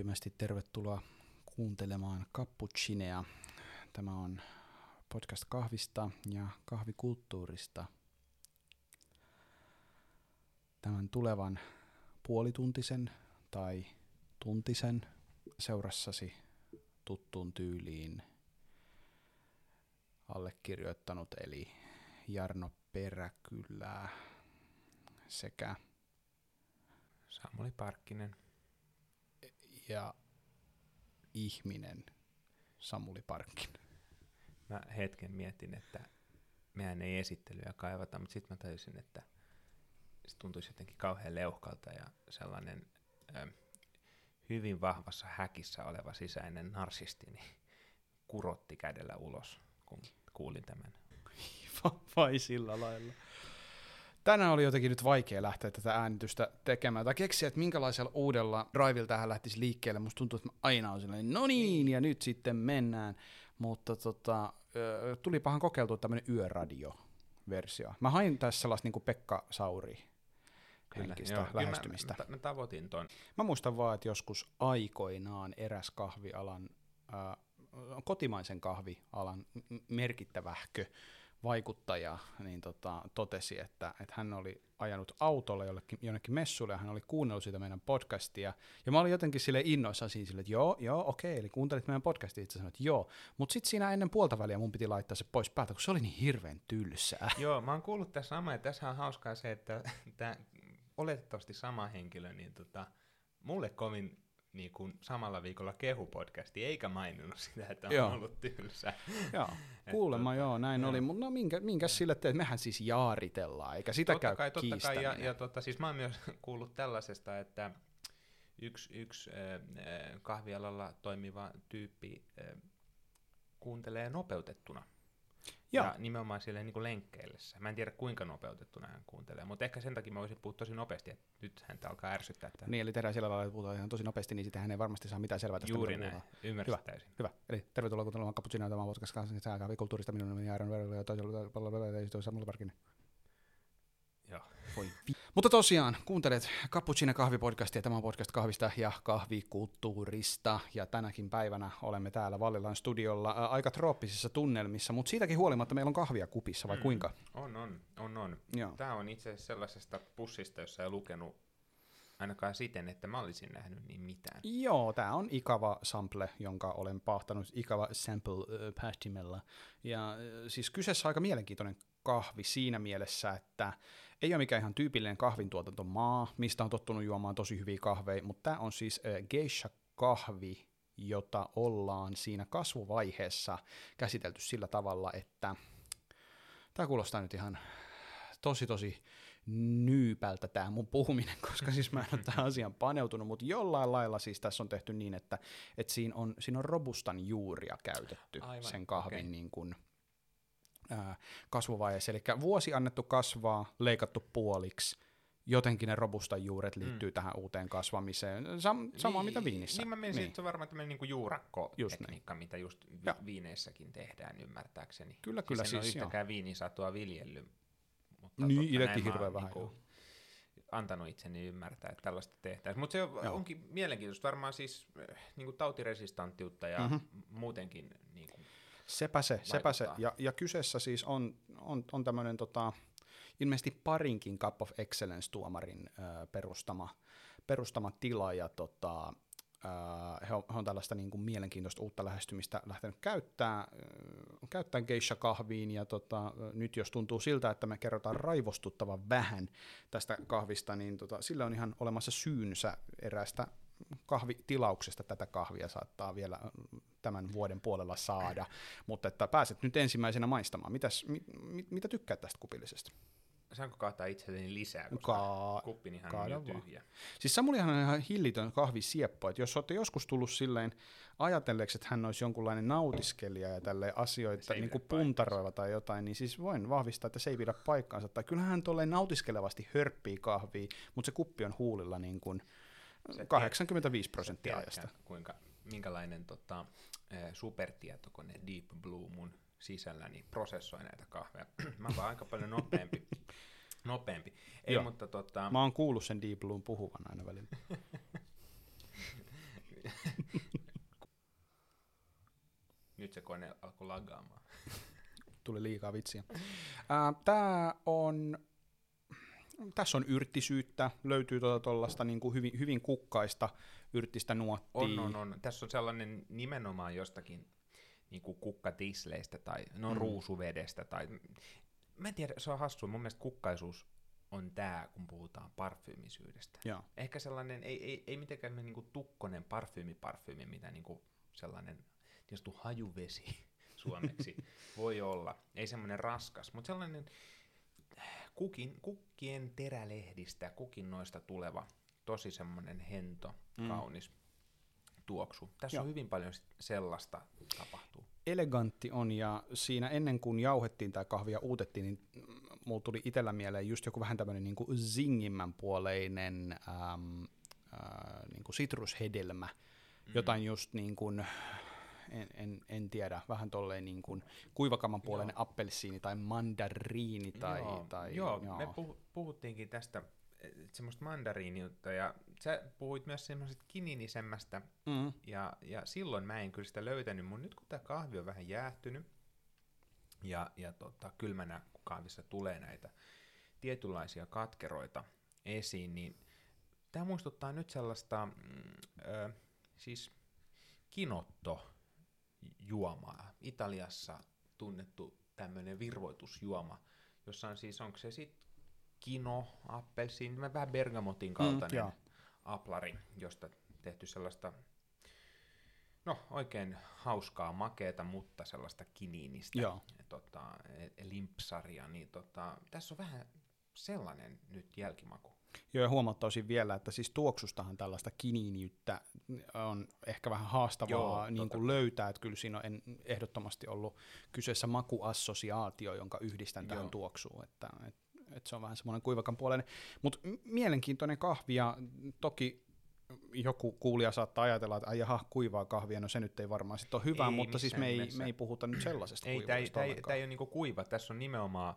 lämpimästi tervetuloa kuuntelemaan Cappuccinea. Tämä on podcast kahvista ja kahvikulttuurista. Tämän tulevan puolituntisen tai tuntisen seurassasi tuttuun tyyliin allekirjoittanut eli Jarno Peräkylää sekä Samuli Parkkinen ja ihminen Samuli Parkkinen. Mä hetken mietin, että mehän ei esittelyä kaivata, mutta sitten mä tajusin, että se tuntuisi jotenkin kauhean leuhkalta ja sellainen ö, hyvin vahvassa häkissä oleva sisäinen narsisti niin kurotti kädellä ulos, kun kuulin tämän. Vai sillä lailla. Tänään oli jotenkin nyt vaikea lähteä tätä äänitystä tekemään, tai keksiä, että minkälaisella uudella drivilla tähän lähtisi liikkeelle. Musta tuntuu, että mä aina on silleen, no niin, ja nyt sitten mennään. Mutta tota, tulipahan kokeiltua tämmöinen yöradio-versio. Mä hain tässä sellaista niin kuin Pekka Sauri henkistä joo, lähestymistä. Mä, mä, mä tavoitin ton. Mä muistan vaan, että joskus aikoinaan eräs kahvialan, äh, kotimaisen kahvialan merkittävähkö vaikuttaja niin tota, totesi, että, että hän oli ajanut autolla jollekin, jonnekin messulle ja hän oli kuunnellut sitä meidän podcastia. Ja mä olin jotenkin sille innoissaan siinä sille, että joo, joo, okei, eli kuuntelit meidän podcastia, itse sanoit, joo. Mutta sitten siinä ennen puolta väliä mun piti laittaa se pois päältä, kun se oli niin hirveän tylsää. Joo, mä oon kuullut tässä samaa, ja tässä on hauskaa se, että tämä oletettavasti sama henkilö, niin tota, mulle kovin niin kuin samalla viikolla kehu-podcasti, eikä maininnut sitä, että on joo. ollut tylsä. Joo, kuulemma joo, näin joo. oli, mutta no minkä, minkä sille teet, mehän siis jaaritellaan, eikä sitä totta käy kai, totta kai, ja, ja tota, siis mä oon myös kuullut tällaisesta, että yksi, yksi äh, kahvialalla toimiva tyyppi äh, kuuntelee nopeutettuna Joo. Ja nimenomaan sille niin lenkkeillessä. Mä en tiedä kuinka nopeutettuna hän kuuntelee, mutta ehkä sen takia mä voisin puhua tosi nopeasti, että nyt häntä alkaa ärsyttää. Että... Niin, eli tehdään sillä lailla, että puhutaan ihan tosi nopeasti, niin sitten hän ei varmasti saa mitään selvää tästä. Juuri näin, hyvä, täysin. Hyvä, eli tervetuloa kuuntelemaan Cappuccino tämän podcast kanssa, sääkää kulttuurista minun nimeni Jaaron Verille ja toisella palveluilla Samuel Parkinen. Voi vi- Mutta tosiaan, kuuntelet Cappuccino kahvipodcastia, tämä on podcast kahvista ja kahvikulttuurista. Ja tänäkin päivänä olemme täällä Vallilan studiolla ää, aika trooppisissa tunnelmissa, mutta siitäkin huolimatta meillä on kahvia kupissa, vai mm. kuinka? On, on, on, on. Joo. Tämä on itse asiassa sellaisesta pussista, jossa ei lukenut ainakaan siten, että mä olisin nähnyt niin mitään. Joo, tämä on Ikava sample, jonka olen pahtanut Ikava sample äh, pähtimellä. Ja äh, siis kyseessä aika mielenkiintoinen kahvi siinä mielessä, että ei ole mikään ihan tyypillinen kahvintuotantomaa, mistä on tottunut juomaan tosi hyviä kahveja, mutta tämä on siis geisha-kahvi, jota ollaan siinä kasvuvaiheessa käsitelty sillä tavalla, että tämä kuulostaa nyt ihan tosi tosi nyypältä tämä mun puhuminen, koska siis mä en ole tähän asiaan paneutunut, mutta jollain lailla siis tässä on tehty niin, että, että siinä, on, siinä on robustan juuria käytetty Aivan, sen kahvin okay. niin kuin, ää, kasvuvaiheessa. Eli vuosi annettu kasvaa, leikattu puoliksi, jotenkin ne robustan juuret liittyy mm. tähän uuteen kasvamiseen. Sam- sama niin, mitä viinissä. Niin mä menisin, niin. että se on varmaan tämmöinen niinku juurakko-tekniikka, mitä just vi- viineissäkin tehdään ymmärtääkseni. Kyllä, kyllä. Siis, siis en ole yhtäkään viinisatua viljellyt mutta niin, itsekin hirveän vähän. Niin antanut itseni ymmärtää, että tällaista tehtäisiin. Mutta se on, onkin mielenkiintoista, varmaan siis eh, niin kuin tautiresistanttiutta ja mm-hmm. muutenkin niin kuin Sepä se, sepä se. Ja, ja kyseessä siis on, on, on tämmöinen tota, ilmeisesti parinkin Cup of Excellence-tuomarin ö, perustama, perustama tila, ja tota, he on, he on tällaista niin kuin mielenkiintoista uutta lähestymistä lähtenyt käyttää, käyttää geisha-kahviin, ja tota, nyt jos tuntuu siltä, että me kerrotaan raivostuttavan vähän tästä kahvista, niin tota, sillä on ihan olemassa syynsä eräästä kahvitilauksesta tätä kahvia saattaa vielä tämän vuoden puolella saada, mutta että pääset nyt ensimmäisenä maistamaan. Mitäs, mit, mit, mitä tykkäät tästä kupillisesta? Saanko kaataa itselleni lisää, koska Ka- kuppinihan on jo tyhjä. Siis Samulihan on ihan hillitön kahvisieppo, että jos olette joskus tullut silleen ajatelleeksi, että hän olisi jonkunlainen nautiskelija ja tälle asioita niin kuin puntaroiva tai jotain, niin siis voin vahvistaa, että se ei pidä paikkaansa. Tai kyllähän hän tolleen nautiskelevasti hörppii kahvia, mutta se kuppi on huulilla niin kuin 85 prosenttia ajasta. Kuinka, minkälainen tota, e, supertietokone Deep Blue mun sisällä niin prosessoi näitä kahveja. Mä oon aika paljon nopeampi. nopeampi. Ei, Joo. mutta tota... Mä oon kuullut sen Deep Blue puhuvan aina välillä. Nyt se kone alkoi lagaamaan. Tuli liikaa vitsiä. Tämä on tässä on yrttisyyttä, löytyy tuollaista tuota niin kuin hyvin, hyvin kukkaista yrttistä nuottia. On, on, on. Tässä on sellainen nimenomaan jostakin niin kuin kukkatisleistä tai no mm. ruusuvedestä. Tai, mä en tiedä, se on hassua. Mun mielestä kukkaisuus on tämä, kun puhutaan parfyymisyydestä. Joo. Ehkä sellainen, ei, ei, ei mitenkään niin kuin tukkonen parfyymi, parfyymi, mitä niin kuin sellainen tietysti hajuvesi suomeksi voi olla. Ei semmoinen raskas, mutta sellainen kukin, kukkien terälehdistä, kukin noista tuleva, tosi semmoinen hento, mm. kaunis tuoksu. Tässä Joo. on hyvin paljon sellaista tapahtuu. Elegantti on, ja siinä ennen kuin jauhettiin tämä kahvia uutettiin, niin mulla tuli itsellä mieleen just joku vähän tämmöinen niin kuin zingimmän puoleinen äm, äh, niin kuin sitrushedelmä, mm. jotain just niin kuin, en, en, en tiedä, vähän tolleen niin kuin kuivakamman puoleinen joo. appelsiini tai mandariini. Tai, joo, tai, joo, joo. me puhuttiinkin tästä semmoista mandariiniutta, ja sä puhuit myös semmoisesta kininisemmästä, mm. ja, ja silloin mä en kyllä sitä löytänyt, mutta nyt kun tämä kahvi on vähän jäähtynyt, ja, ja tota, kylmänä kun kahvissa tulee näitä tietynlaisia katkeroita esiin, niin tämä muistuttaa nyt sellaista, mm, ö, siis kinotto juomaa. Italiassa tunnettu tämmöinen virvoitusjuoma, jossa on siis, onko se sitten kino, appelsiin, vähän bergamotin kaltainen mm, aplari, josta tehty sellaista, no oikein hauskaa, makeeta, mutta sellaista kiniinistä, Joo. Tota, e, limpsaria, niin tota, tässä on vähän sellainen nyt jälkimaku. Joo, ja huomattaisin vielä, että siis tuoksustahan tällaista kiniiniyttä on ehkä vähän haastavaa Joo, niin kuin löytää, että kyllä siinä on ehdottomasti ollut kyseessä makuassosiaatio, jonka yhdistän Joo. tähän tuoksuun, että, että, että se on vähän semmoinen kuivakan puoleinen. Mutta mielenkiintoinen kahvi, ja toki joku kuulija saattaa ajatella, että jaha, kuivaa kahvia, no se nyt ei varmaan sitten ole hyvä, ei, mutta siis me ei, me ei puhuta nyt sellaisesta ei, Tämä ei, ei ole niinku kuiva, tässä on nimenomaan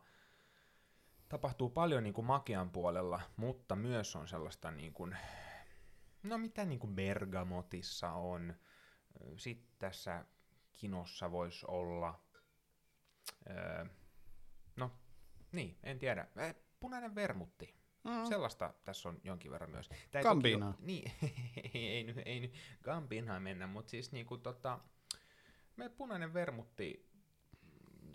tapahtuu paljon niin kuin makian puolella, mutta myös on sellaista, niin kuin, no mitä niin kuin bergamotissa on. Sitten tässä kinossa voisi olla, öö, no niin, en tiedä, punainen vermutti. Mm. Sellaista tässä on jonkin verran myös. Gambina. Ole, niin, ei, ei, ei, ei Gambinaan mennä, mutta siis niinku tota, me punainen vermutti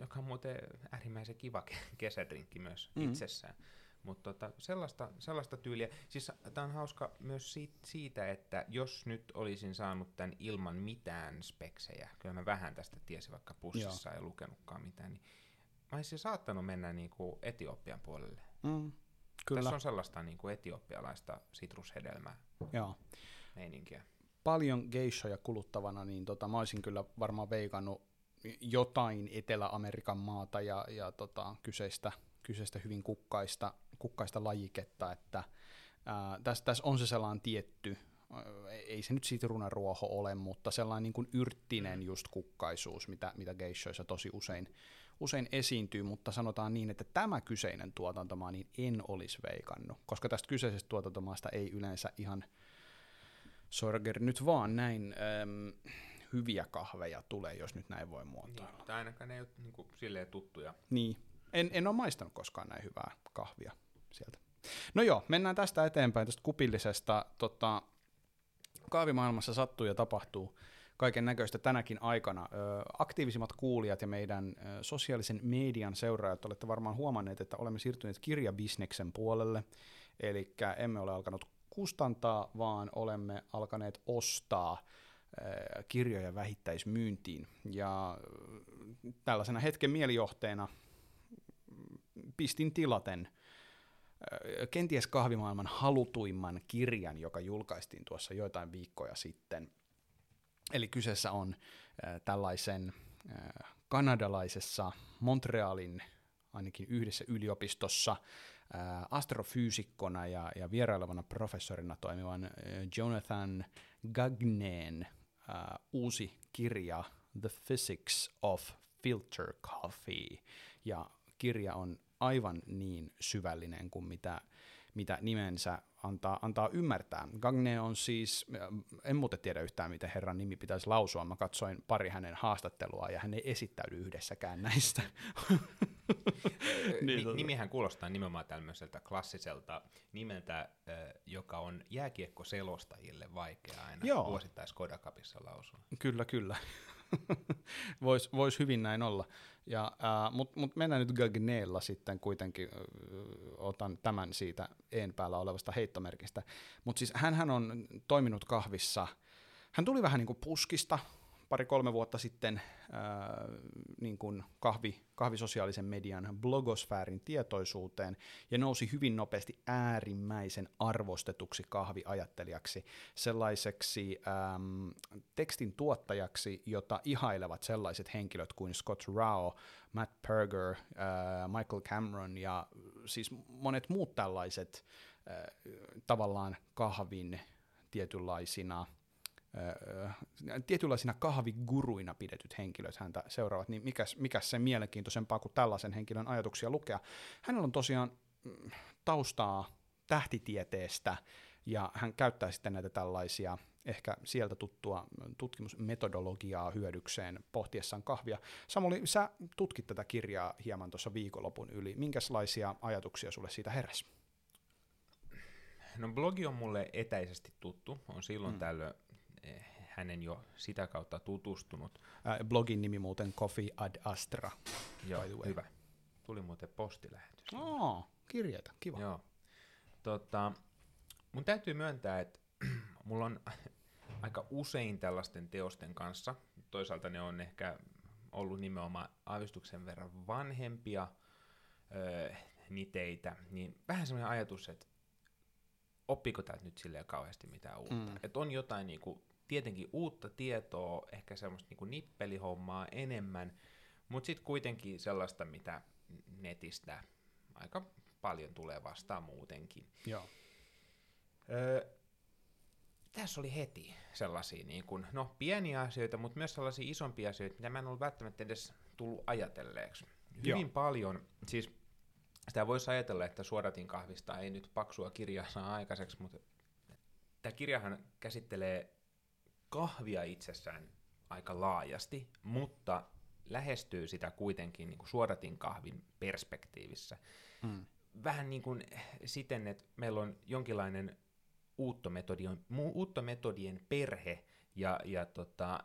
joka on muuten äärimmäisen kiva kesädrinkki myös mm. itsessään. Mutta tota, sellaista, sellaista tyyliä. Siis tämä on hauska myös siitä, että jos nyt olisin saanut tämän ilman mitään speksejä, kyllä mä vähän tästä tiesin vaikka pussissa ja lukenutkaan mitään, niin mä olisin saattanut mennä niinku Etiopian puolelle. Mm, kyllä. Tässä on sellaista niinku etiopialaista sitrushedelmää Joo. meininkiä. Paljon geishoja kuluttavana, niin tota, mä olisin kyllä varmaan veikannut jotain Etelä-Amerikan maata ja, ja tota, kyseistä, kyseistä hyvin kukkaista, kukkaista lajiketta, että ää, tässä, tässä on se sellainen tietty, ei se nyt sitruunaruoho ole, mutta sellainen niin kuin yrttinen just kukkaisuus, mitä, mitä geishoissa tosi usein, usein esiintyy, mutta sanotaan niin, että tämä kyseinen tuotantomaa niin en olisi veikannut, koska tästä kyseisestä tuotantomaasta ei yleensä ihan Sorger nyt vaan näin äm, hyviä kahveja tulee, jos nyt näin voi muotoilla. Niin, tai ainakaan ne ei ole niin kuin, silleen tuttuja. Niin, en, en ole maistanut koskaan näin hyvää kahvia sieltä. No joo, mennään tästä eteenpäin, tästä kupillisesta. Tota, kahvimaailmassa sattuu ja tapahtuu kaiken näköistä tänäkin aikana. Ö, aktiivisimmat kuulijat ja meidän ö, sosiaalisen median seuraajat olette varmaan huomanneet, että olemme siirtyneet kirjabisneksen puolelle, eli emme ole alkanut kustantaa, vaan olemme alkaneet ostaa kirjoja vähittäismyyntiin. Ja tällaisena hetken mielijohteena pistin tilaten kenties kahvimaailman halutuimman kirjan, joka julkaistiin tuossa joitain viikkoja sitten. Eli kyseessä on tällaisen kanadalaisessa Montrealin ainakin yhdessä yliopistossa astrofyysikkona ja, ja vierailevana professorina toimivan Jonathan Gagneen uh, uusi kirja The Physics of Filter Coffee, ja kirja on aivan niin syvällinen kuin mitä, mitä nimensä antaa, antaa ymmärtää. Gagne on siis, en muuten tiedä yhtään, miten herran nimi pitäisi lausua. Mä katsoin pari hänen haastattelua ja hän ei esittäydy yhdessäkään näistä. niin. Nimihän kuulostaa nimenomaan tämmöiseltä klassiselta nimeltä, joka on jääkiekko-selostajille vaikea aina Joo. vuosittais Kodakapissa lausua. Kyllä, kyllä. Voisi vois hyvin näin olla. Ja, äh, Mutta mut mennään nyt Gagneella sitten kuitenkin, äh, otan tämän siitä en päällä olevasta heittomerkistä. Mutta siis hän on toiminut kahvissa, hän tuli vähän niin kuin puskista, pari-kolme vuotta sitten ää, niin kuin kahvi, kahvisosiaalisen median blogosfäärin tietoisuuteen ja nousi hyvin nopeasti äärimmäisen arvostetuksi kahviajattelijaksi, sellaiseksi äm, tekstin tuottajaksi, jota ihailevat sellaiset henkilöt kuin Scott Rao, Matt Perger, ää, Michael Cameron ja siis monet muut tällaiset ää, tavallaan kahvin tietynlaisina – tietynlaisina kahviguruina pidetyt henkilöt häntä seuraavat, niin mikäs, mikäs se mielenkiintoisempaa kuin tällaisen henkilön ajatuksia lukea. Hänellä on tosiaan mm, taustaa tähtitieteestä, ja hän käyttää sitten näitä tällaisia ehkä sieltä tuttua tutkimusmetodologiaa hyödykseen pohtiessaan kahvia. Samuli, sä tutkit tätä kirjaa hieman tuossa viikonlopun yli. Minkälaisia ajatuksia sulle siitä heräsi? No blogi on mulle etäisesti tuttu. On silloin mm. tällöin hänen jo sitä kautta tutustunut. Äh, blogin nimi muuten Coffee ad Astra. Joo, hyvä. Tuli muuten postilähetys. Oh, kirjeitä, kiva. Joo. Tota, mun täytyy myöntää, että mulla on aika usein tällaisten teosten kanssa, toisaalta ne on ehkä ollut nimenomaan aavistuksen verran vanhempia öö, niteitä, niin vähän semmoinen ajatus, että oppiko täältä nyt silleen kauheasti mitään uutta. Mm. Että on jotain niinku tietenkin uutta tietoa, ehkä semmoista niin nippelihommaa enemmän, mutta sitten kuitenkin sellaista, mitä netistä aika paljon tulee vastaan muutenkin. Joo. Öö, tässä oli heti sellaisia niin kuin, no, pieniä asioita, mutta myös sellaisia isompia asioita, mitä mä en ollut välttämättä edes tullut ajatelleeksi. Hyvin Joo. paljon, siis sitä voisi ajatella, että suodatin kahvista ei nyt paksua kirjaa saa aikaiseksi, mutta tämä kirjahan käsittelee kahvia itsessään aika laajasti, mutta lähestyy sitä kuitenkin niin kuin suodatin kahvin perspektiivissä. Mm. Vähän niin kuin siten, että meillä on jonkinlainen uuttometodien, uuttometodien perhe ja, ja tota,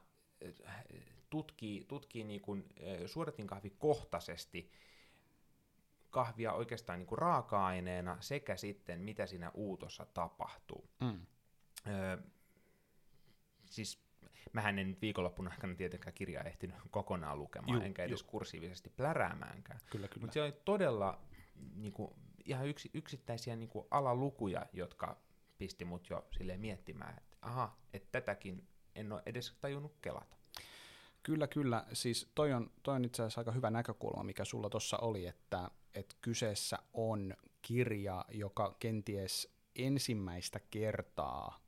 tutkii, tutkii niin kuin suodatinkahvikohtaisesti kahvia oikeastaan niin kuin raaka-aineena sekä sitten mitä siinä uutossa tapahtuu. Mm. Öö, siis mähän en viikonloppuna aikana tietenkään kirjaa ehtinyt kokonaan lukemaan, Juh, enkä edes juh. kursiivisesti pläräämäänkään. Kyllä, kyllä. Mutta se oli todella niin kuin, ihan yksi, yksittäisiä niin kuin alalukuja, jotka pisti mut jo silleen miettimään, että aha, että tätäkin en ole edes tajunnut kelata. Kyllä, kyllä. Siis toi on, toi on itse asiassa aika hyvä näkökulma, mikä sulla tuossa oli, että, että kyseessä on kirja, joka kenties ensimmäistä kertaa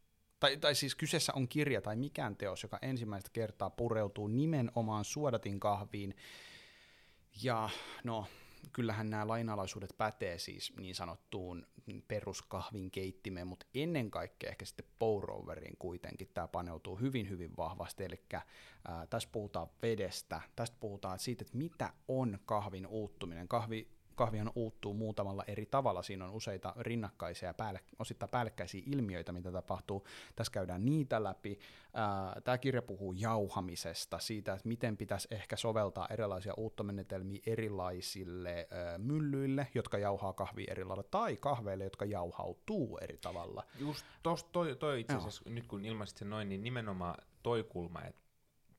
tai, tai siis kyseessä on kirja tai mikään teos, joka ensimmäistä kertaa pureutuu nimenomaan suodatin kahviin. Ja no, kyllähän nämä lainalaisuudet pätee siis niin sanottuun peruskahvin keittimeen, mutta ennen kaikkea ehkä sitten pour kuitenkin tämä paneutuu hyvin hyvin vahvasti, eli ää, tässä puhutaan vedestä, tästä puhutaan siitä, että mitä on kahvin uuttuminen. Kahvi kahvihan uuttuu muutamalla eri tavalla. Siinä on useita rinnakkaisia, päälle, osittain päällekkäisiä ilmiöitä, mitä tapahtuu. Tässä käydään niitä läpi. Tämä kirja puhuu jauhamisesta, siitä, että miten pitäisi ehkä soveltaa erilaisia uuttomenetelmiä erilaisille myllyille, jotka jauhaa kahvia eri lailla, tai kahveille, jotka jauhautuu eri tavalla. Just tosta toi, toi itse asiassa, nyt kun ilmaisit sen noin, niin nimenomaan toi kulma, että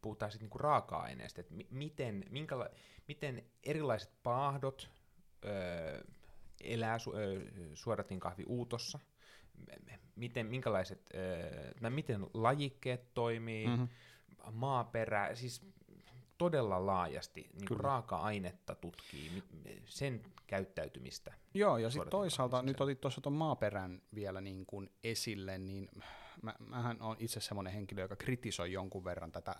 puhutaan sitten niinku raaka-aineesta, että miten, minkäla- miten erilaiset paahdot, öö, elää su, öö, suodatin kahvi uutossa, miten, minkälaiset, öö, miten lajikkeet toimii, mm-hmm. maaperä, siis todella laajasti niin raaka-ainetta tutkii, sen käyttäytymistä. Joo, ja sitten toisaalta, nyt otit tuossa tuon maaperän vielä niin kuin esille, niin mä, mähän on itse semmoinen henkilö, joka kritisoi jonkun verran tätä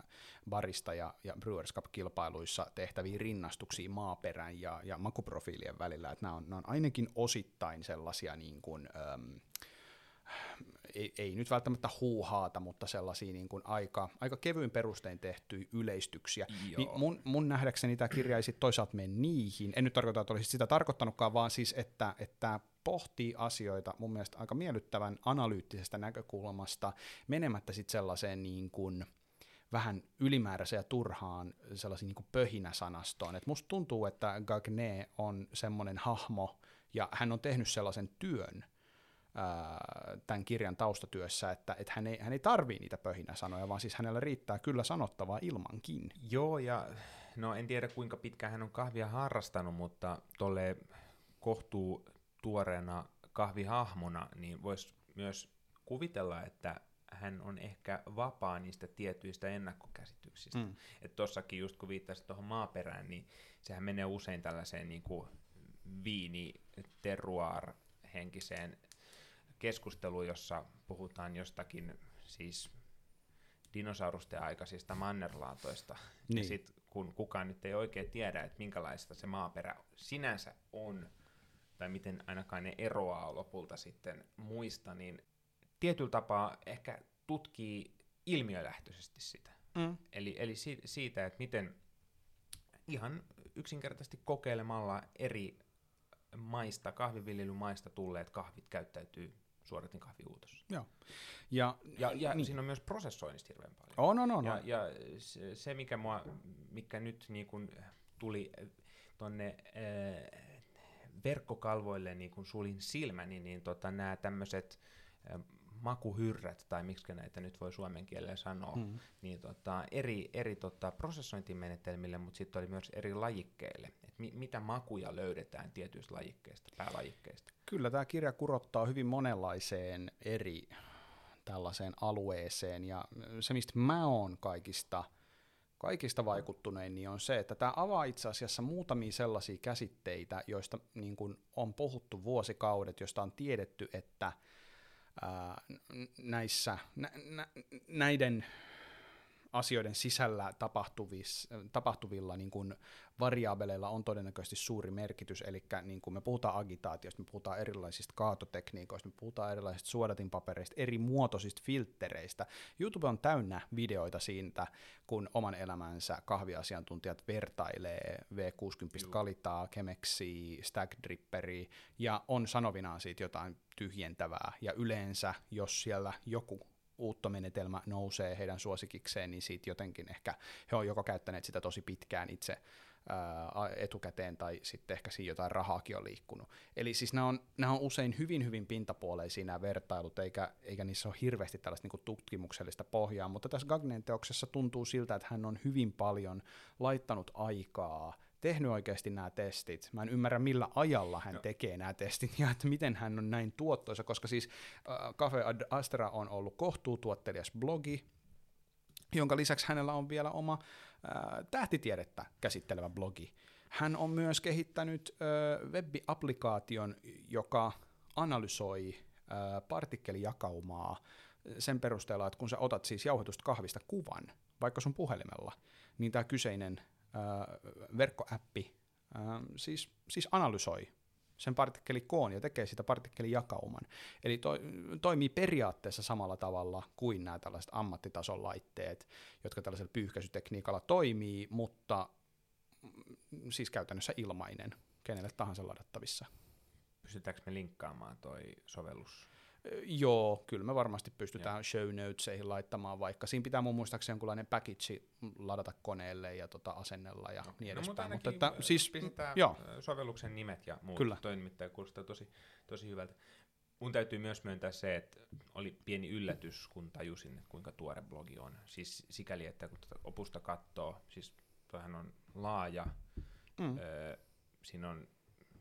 barista ja, ja Brewers Cup-kilpailuissa tehtäviä rinnastuksia maaperän ja, ja makuprofiilien välillä, että nämä on, nämä on ainakin osittain sellaisia niin kuin, äm, ei, ei nyt välttämättä huuhaata, mutta sellaisia niin kuin aika, aika kevyin perustein tehtyjä yleistyksiä. Niin mun, mun nähdäkseni tämä kirja ei sit toisaalta mene niihin. En nyt tarkoita, että olisi sitä tarkoittanutkaan, vaan siis, että, että pohtii asioita mun mielestä aika miellyttävän analyyttisestä näkökulmasta, menemättä sitten sellaiseen niin kuin, vähän ylimääräiseen ja turhaan sellaisiin niin pöhinäsanastoon. Et musta tuntuu, että Gagne on semmoinen hahmo, ja hän on tehnyt sellaisen työn, tämän kirjan taustatyössä, että, että hän ei, hän ei tarvii niitä pöhinäsanoja, vaan siis hänellä riittää kyllä sanottavaa ilmankin. Joo, ja no en tiedä kuinka pitkään hän on kahvia harrastanut, mutta tolle kohtuu tuoreena kahvihahmona, niin voisi myös kuvitella, että hän on ehkä vapaa niistä tietyistä ennakkokäsityksistä. Mm. Että tossakin just kun viittasit tuohon maaperään, niin sehän menee usein tällaiseen niin kuin viini terroir henkiseen keskustelu, jossa puhutaan jostakin siis dinosaurusten aikaisista mannerlaatoista. Niin. Ja sitten kun kukaan nyt ei oikein tiedä, että minkälaista se maaperä sinänsä on, tai miten ainakaan ne eroaa lopulta sitten muista, niin tietyllä tapaa ehkä tutkii ilmiölähtöisesti sitä. Mm. Eli, eli si- siitä, että miten ihan yksinkertaisesti kokeilemalla eri maista, kahviviljelymaista tulleet kahvit käyttäytyy suoratin kahviuutossa. Joo. Ja, ja, ja niin. siinä on myös prosessoinnista hirveän paljon. On, on, on. Ja, ja se, se, mikä, mua, mikä nyt niin kun tuli tuonne äh, verkkokalvoille niin kun sulin silmäni, niin tota, nämä tämmöiset makuhyrrät, tai miksi näitä nyt voi suomen kielellä sanoa, mm. niin tota, eri, eri tota, prosessointimenetelmille, mutta sitten oli myös eri lajikkeille. Et mi, mitä makuja löydetään tietyistä lajikkeista, päälajikkeista? Kyllä tämä kirja kurottaa hyvin monenlaiseen eri tällaiseen alueeseen, ja se mistä mä oon kaikista kaikista vaikuttunein, niin on se, että tämä avaa itse asiassa muutamia sellaisia käsitteitä, joista niin kun on puhuttu vuosikaudet, joista on tiedetty, että näissä, nä, nä, näiden asioiden sisällä tapahtuvilla niin kuin variaabeleilla on todennäköisesti suuri merkitys, eli niin kuin me puhutaan agitaatiosta, me puhutaan erilaisista kaatotekniikoista, me puhutaan erilaisista suodatinpapereista, eri muotoisista filttereistä. YouTube on täynnä videoita siitä, kun oman elämänsä kahviasiantuntijat vertailee V60 Kalitaa, Chemexia, Stag Dripperi, ja on sanovinaan siitä jotain tyhjentävää, ja yleensä, jos siellä joku uuttomenetelmä nousee heidän suosikikseen, niin siitä jotenkin ehkä he on joko käyttäneet sitä tosi pitkään itse ää, etukäteen tai sitten ehkä siinä jotain rahaakin on liikkunut. Eli siis nämä on, nämä on usein hyvin, hyvin pintapuoleisia nämä vertailut, eikä, eikä niissä ole hirveästi tällaista niin tutkimuksellista pohjaa, mutta tässä Gagnen teoksessa tuntuu siltä, että hän on hyvin paljon laittanut aikaa tehnyt oikeasti nämä testit. Mä en ymmärrä, millä ajalla hän no. tekee nämä testit ja että miten hän on näin tuottoisa, koska siis äh, Cafe Ad Astra on ollut kohtuutuottelias blogi, jonka lisäksi hänellä on vielä oma äh, tähtitiedettä käsittelevä blogi. Hän on myös kehittänyt äh, web-applikaation, joka analysoi äh, partikkelijakaumaa sen perusteella, että kun sä otat siis jauhetusta kahvista kuvan, vaikka sun puhelimella, niin tämä kyseinen verkkoäppi siis, siis analysoi sen partikkelikoon ja tekee sitä partikkelijakauman. Eli to, toimii periaatteessa samalla tavalla kuin nämä tällaiset ammattitason laitteet, jotka tällaisella pyyhkäisytekniikalla toimii, mutta mm, siis käytännössä ilmainen, kenelle tahansa ladattavissa. Pystytäänkö me linkkaamaan toi sovellus Joo, kyllä me varmasti pystytään Joo. show notesihin laittamaan vaikka. Siinä pitää mun muistaakseni jonkunlainen package ladata koneelle ja tota asennella ja okay. niin no, edespäin. Mutta, mutta että, siis, joo. sovelluksen nimet ja muut. Kyllä. Toi nimittäin kuulostaa tosi, tosi hyvältä. Mun täytyy myös myöntää se, että oli pieni yllätys, kun tajusin, kuinka tuore blogi on. Siis sikäli, että kun tuota opusta katsoo, siis tuohan on laaja, mm. öö, siinä on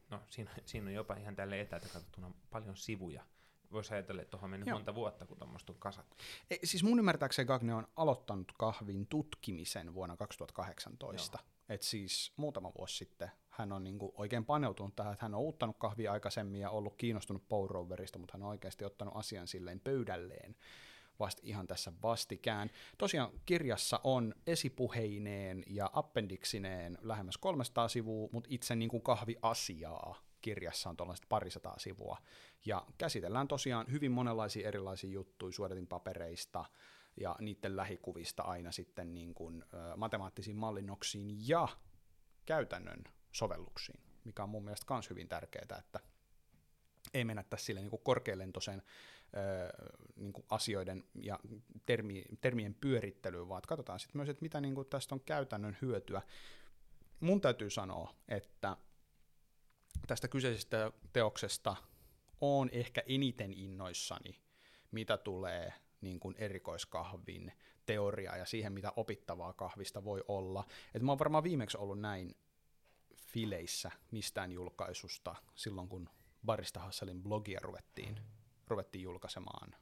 no, siinä, siinä on jopa ihan tälle etäältä katsottuna paljon sivuja, voisi ajatella, että tuohon on mennyt Joo. monta vuotta, kun tuommoista on kasattu. E, siis mun ymmärtääkseni Gagne on aloittanut kahvin tutkimisen vuonna 2018. Et siis muutama vuosi sitten hän on niinku oikein paneutunut tähän, että hän on uuttanut kahvia aikaisemmin ja ollut kiinnostunut Power mutta hän on oikeasti ottanut asian silleen pöydälleen vasta ihan tässä vastikään. Tosiaan kirjassa on esipuheineen ja appendiksineen lähemmäs 300 sivua, mutta itse niin kuin kahviasiaa kirjassa on tuollaiset parisataa sivua. Ja käsitellään tosiaan hyvin monenlaisia erilaisia juttuja suodatin papereista ja niiden lähikuvista aina sitten niin kuin, matemaattisiin mallinnoksiin ja käytännön sovelluksiin, mikä on mun mielestä myös hyvin tärkeää, että ei mennä tässä sille niin ö, niin asioiden ja termi, termien pyörittelyyn, vaan katsotaan sitten myös, että mitä niin kuin tästä on käytännön hyötyä. Mun täytyy sanoa, että tästä kyseisestä teoksesta on ehkä eniten innoissani, mitä tulee niin kuin erikoiskahvin teoriaa ja siihen, mitä opittavaa kahvista voi olla. Et mä oon varmaan viimeksi ollut näin fileissä mistään julkaisusta silloin, kun Barista Hasselin blogia ruvettiin, ruvettiin julkaisemaan.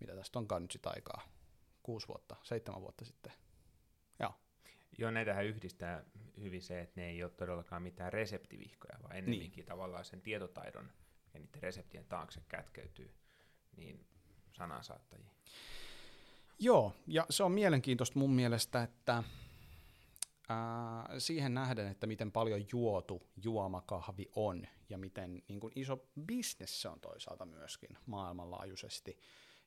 Mitä tästä onkaan nyt sitä aikaa? Kuusi vuotta, seitsemän vuotta sitten. Joo. Näitähän yhdistää hyvin se, että ne ei ole todellakaan mitään reseptivihkoja, vaan ennemminkin niin. tavallaan sen tietotaidon ja niiden reseptien taakse kätkeytyy niin sanansaattajia. Joo, ja se on mielenkiintoista mun mielestä, että ää, siihen nähden, että miten paljon juotu juomakahvi on ja miten niin kuin iso bisnes se on toisaalta myöskin maailmanlaajuisesti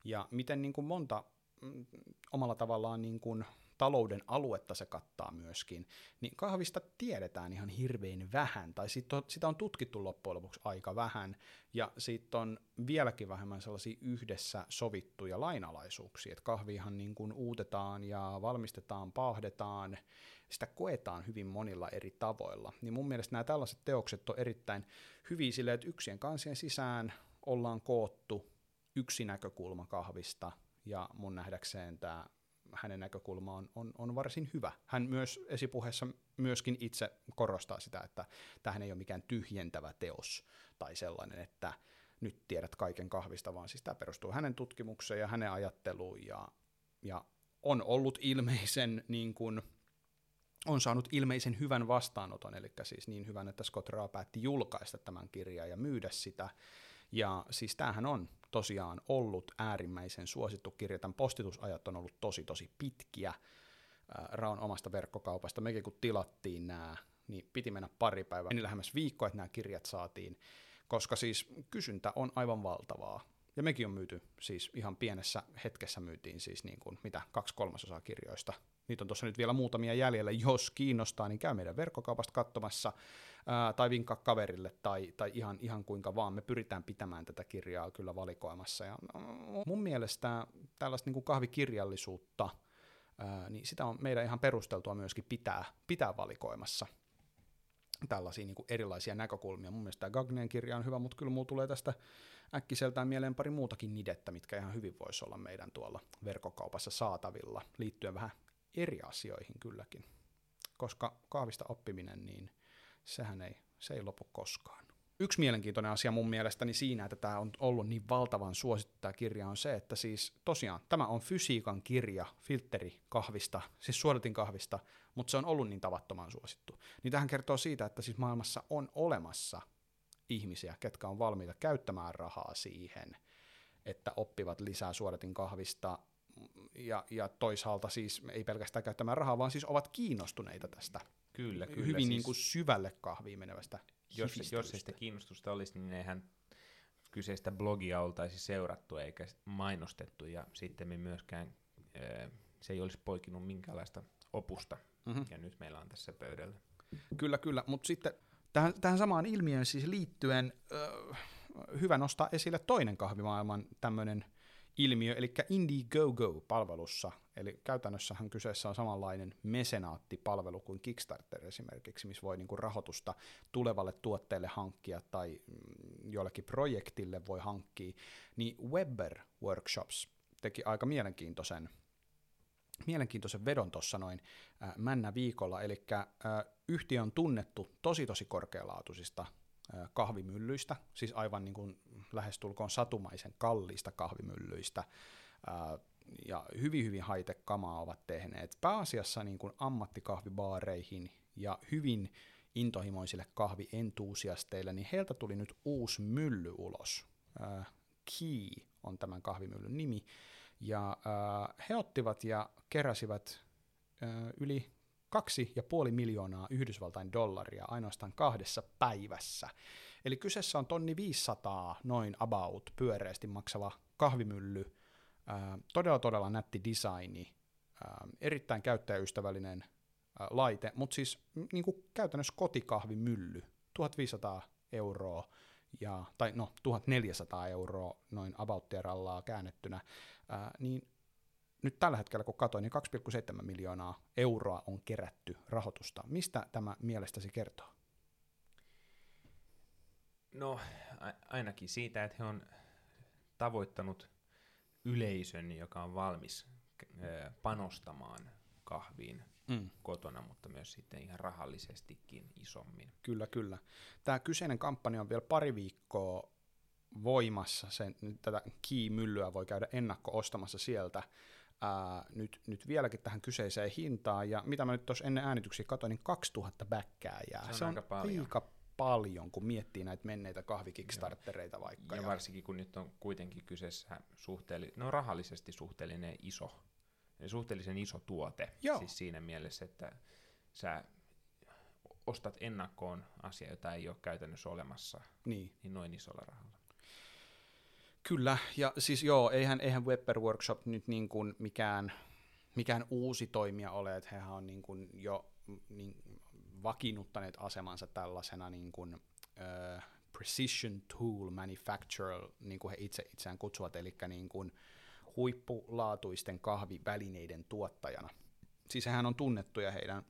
ja miten niin kuin monta mm, omalla tavallaan niin kuin talouden aluetta se kattaa myöskin, niin kahvista tiedetään ihan hirveän vähän, tai sit on, sitä on tutkittu loppujen lopuksi aika vähän, ja siitä on vieläkin vähemmän sellaisia yhdessä sovittuja lainalaisuuksia, että kahvihan niin kuin uutetaan ja valmistetaan, paahdetaan, sitä koetaan hyvin monilla eri tavoilla. Niin mun mielestä nämä tällaiset teokset on erittäin hyviä silleen, että yksien kansien sisään ollaan koottu yksi näkökulma kahvista, ja mun nähdäkseen tämä hänen näkökulma on, on, on varsin hyvä. Hän myös esipuheessa myöskin itse korostaa sitä, että tähän ei ole mikään tyhjentävä teos tai sellainen, että nyt tiedät kaiken kahvista, vaan siis tämä perustuu hänen tutkimukseen ja hänen ajatteluun ja, ja on ollut ilmeisen niin kuin, on saanut ilmeisen hyvän vastaanoton, eli siis niin hyvän, että Scott Raa päätti julkaista tämän kirjan ja myydä sitä. Ja siis tämähän on tosiaan ollut äärimmäisen suosittu kirja. Tämän postitusajat on ollut tosi tosi pitkiä Raun omasta verkkokaupasta. Mekin kun tilattiin nämä, niin piti mennä pari päivää, meni lähemmäs viikko, että nämä kirjat saatiin, koska siis kysyntä on aivan valtavaa. Ja mekin on myyty, siis ihan pienessä hetkessä myytiin siis niin kuin, mitä, kaksi kolmasosaa kirjoista. Niitä on tuossa nyt vielä muutamia jäljellä, jos kiinnostaa, niin käy meidän verkkokaupasta katsomassa ää, tai vinkkaa kaverille tai, tai ihan, ihan kuinka vaan. Me pyritään pitämään tätä kirjaa kyllä valikoimassa. Ja mun mielestä tällaista niin kuin kahvikirjallisuutta, ää, niin sitä on meidän ihan perusteltua myöskin pitää, pitää valikoimassa tällaisia niin erilaisia näkökulmia. Mun mielestä tämä Gagneen kirja on hyvä, mutta kyllä mulla tulee tästä äkkiseltään mieleen pari muutakin nidettä, mitkä ihan hyvin voisi olla meidän tuolla verkkokaupassa saatavilla, liittyen vähän eri asioihin kylläkin. Koska kahvista oppiminen, niin sehän ei, se ei lopu koskaan. Yksi mielenkiintoinen asia mun mielestäni siinä, että tämä on ollut niin valtavan suosittu tämä kirja, on se, että siis tosiaan tämä on fysiikan kirja filteri kahvista, siis suodatin kahvista, mutta se on ollut niin tavattoman suosittu. Niin tähän kertoo siitä, että siis maailmassa on olemassa ihmisiä, ketkä on valmiita käyttämään rahaa siihen, että oppivat lisää suodatin kahvista ja, ja toisaalta siis ei pelkästään käyttämään rahaa, vaan siis ovat kiinnostuneita tästä Kyllä, kyllä. hyvin siis, niin kuin syvälle kahviin menevästä jos, jos ei sitä kiinnostusta olisi, niin eihän kyseistä blogia oltaisi seurattu eikä mainostettu, ja sitten me myöskään se ei olisi poikinut minkäänlaista opusta, mm-hmm. ja nyt meillä on tässä pöydällä. Kyllä, kyllä, mutta sitten tähän, tähän samaan ilmiöön siis liittyen äh, hyvä nostaa esille toinen kahvimaailman tämmöinen ilmiö, eli Indiegogo-palvelussa, eli käytännössähän kyseessä on samanlainen mesenaattipalvelu kuin Kickstarter esimerkiksi, missä voi niinku rahoitusta tulevalle tuotteelle hankkia tai mm, jollekin projektille voi hankkia, niin Webber Workshops teki aika mielenkiintoisen mielenkiintoisen vedon tuossa noin äh, männä viikolla, eli äh, yhtiö on tunnettu tosi tosi korkealaatuisista kahvimyllyistä, siis aivan niin kuin lähestulkoon satumaisen kalliista kahvimyllyistä, ja hyvin hyvin high kamaa ovat tehneet. Pääasiassa niin kuin ammattikahvibaareihin ja hyvin intohimoisille kahvientuusiasteille, niin heiltä tuli nyt uusi mylly ulos. Key on tämän kahvimyllyn nimi, Ja he ottivat ja keräsivät yli kaksi ja puoli miljoonaa Yhdysvaltain dollaria ainoastaan kahdessa päivässä. Eli kyseessä on tonni 500 noin about pyöreästi maksava kahvimylly, todella todella nätti designi, erittäin käyttäjäystävällinen laite, mutta siis niin kuin käytännössä kotikahvimylly, 1500 euroa, ja, tai no 1400 euroa noin about käännettynä, ää, niin nyt tällä hetkellä, kun katsoin, niin 2,7 miljoonaa euroa on kerätty rahoitusta. Mistä tämä mielestäsi kertoo? No ainakin siitä, että he on tavoittanut yleisön, joka on valmis panostamaan kahviin mm. kotona, mutta myös sitten ihan rahallisestikin isommin. Kyllä, kyllä. Tämä kyseinen kampanja on vielä pari viikkoa voimassa. Sen, tätä Key-myllyä voi käydä ennakko-ostamassa sieltä ää, nyt, nyt vieläkin tähän kyseiseen hintaan. Ja mitä mä nyt tuossa ennen äänityksiä katsoin, niin 2000 bäkkää Se on, Se on aika paljon. Aika paljon, kun miettii näitä menneitä kahvikickstartereita vaikka. Ja, ja varsinkin kun nyt on kuitenkin kyseessä suhteelli- no rahallisesti suhteellinen iso suhteellisen iso tuote. Joo. Siis siinä mielessä, että sä ostat ennakkoon asia, jota ei ole käytännössä olemassa, niin, niin noin isolla rahalla. Kyllä, ja siis joo, eihän, eihän Webber Workshop nyt niin kuin mikään, mikään uusi toimija ole, että hehän on niin kuin jo niin, vakiinnuttaneet asemansa tällaisena niin kuin, uh, precision tool manufacturer, niin kuin he itse itseään kutsuvat, eli niin kuin, huippulaatuisten kahvivälineiden tuottajana. Siis hän on tunnettuja heidän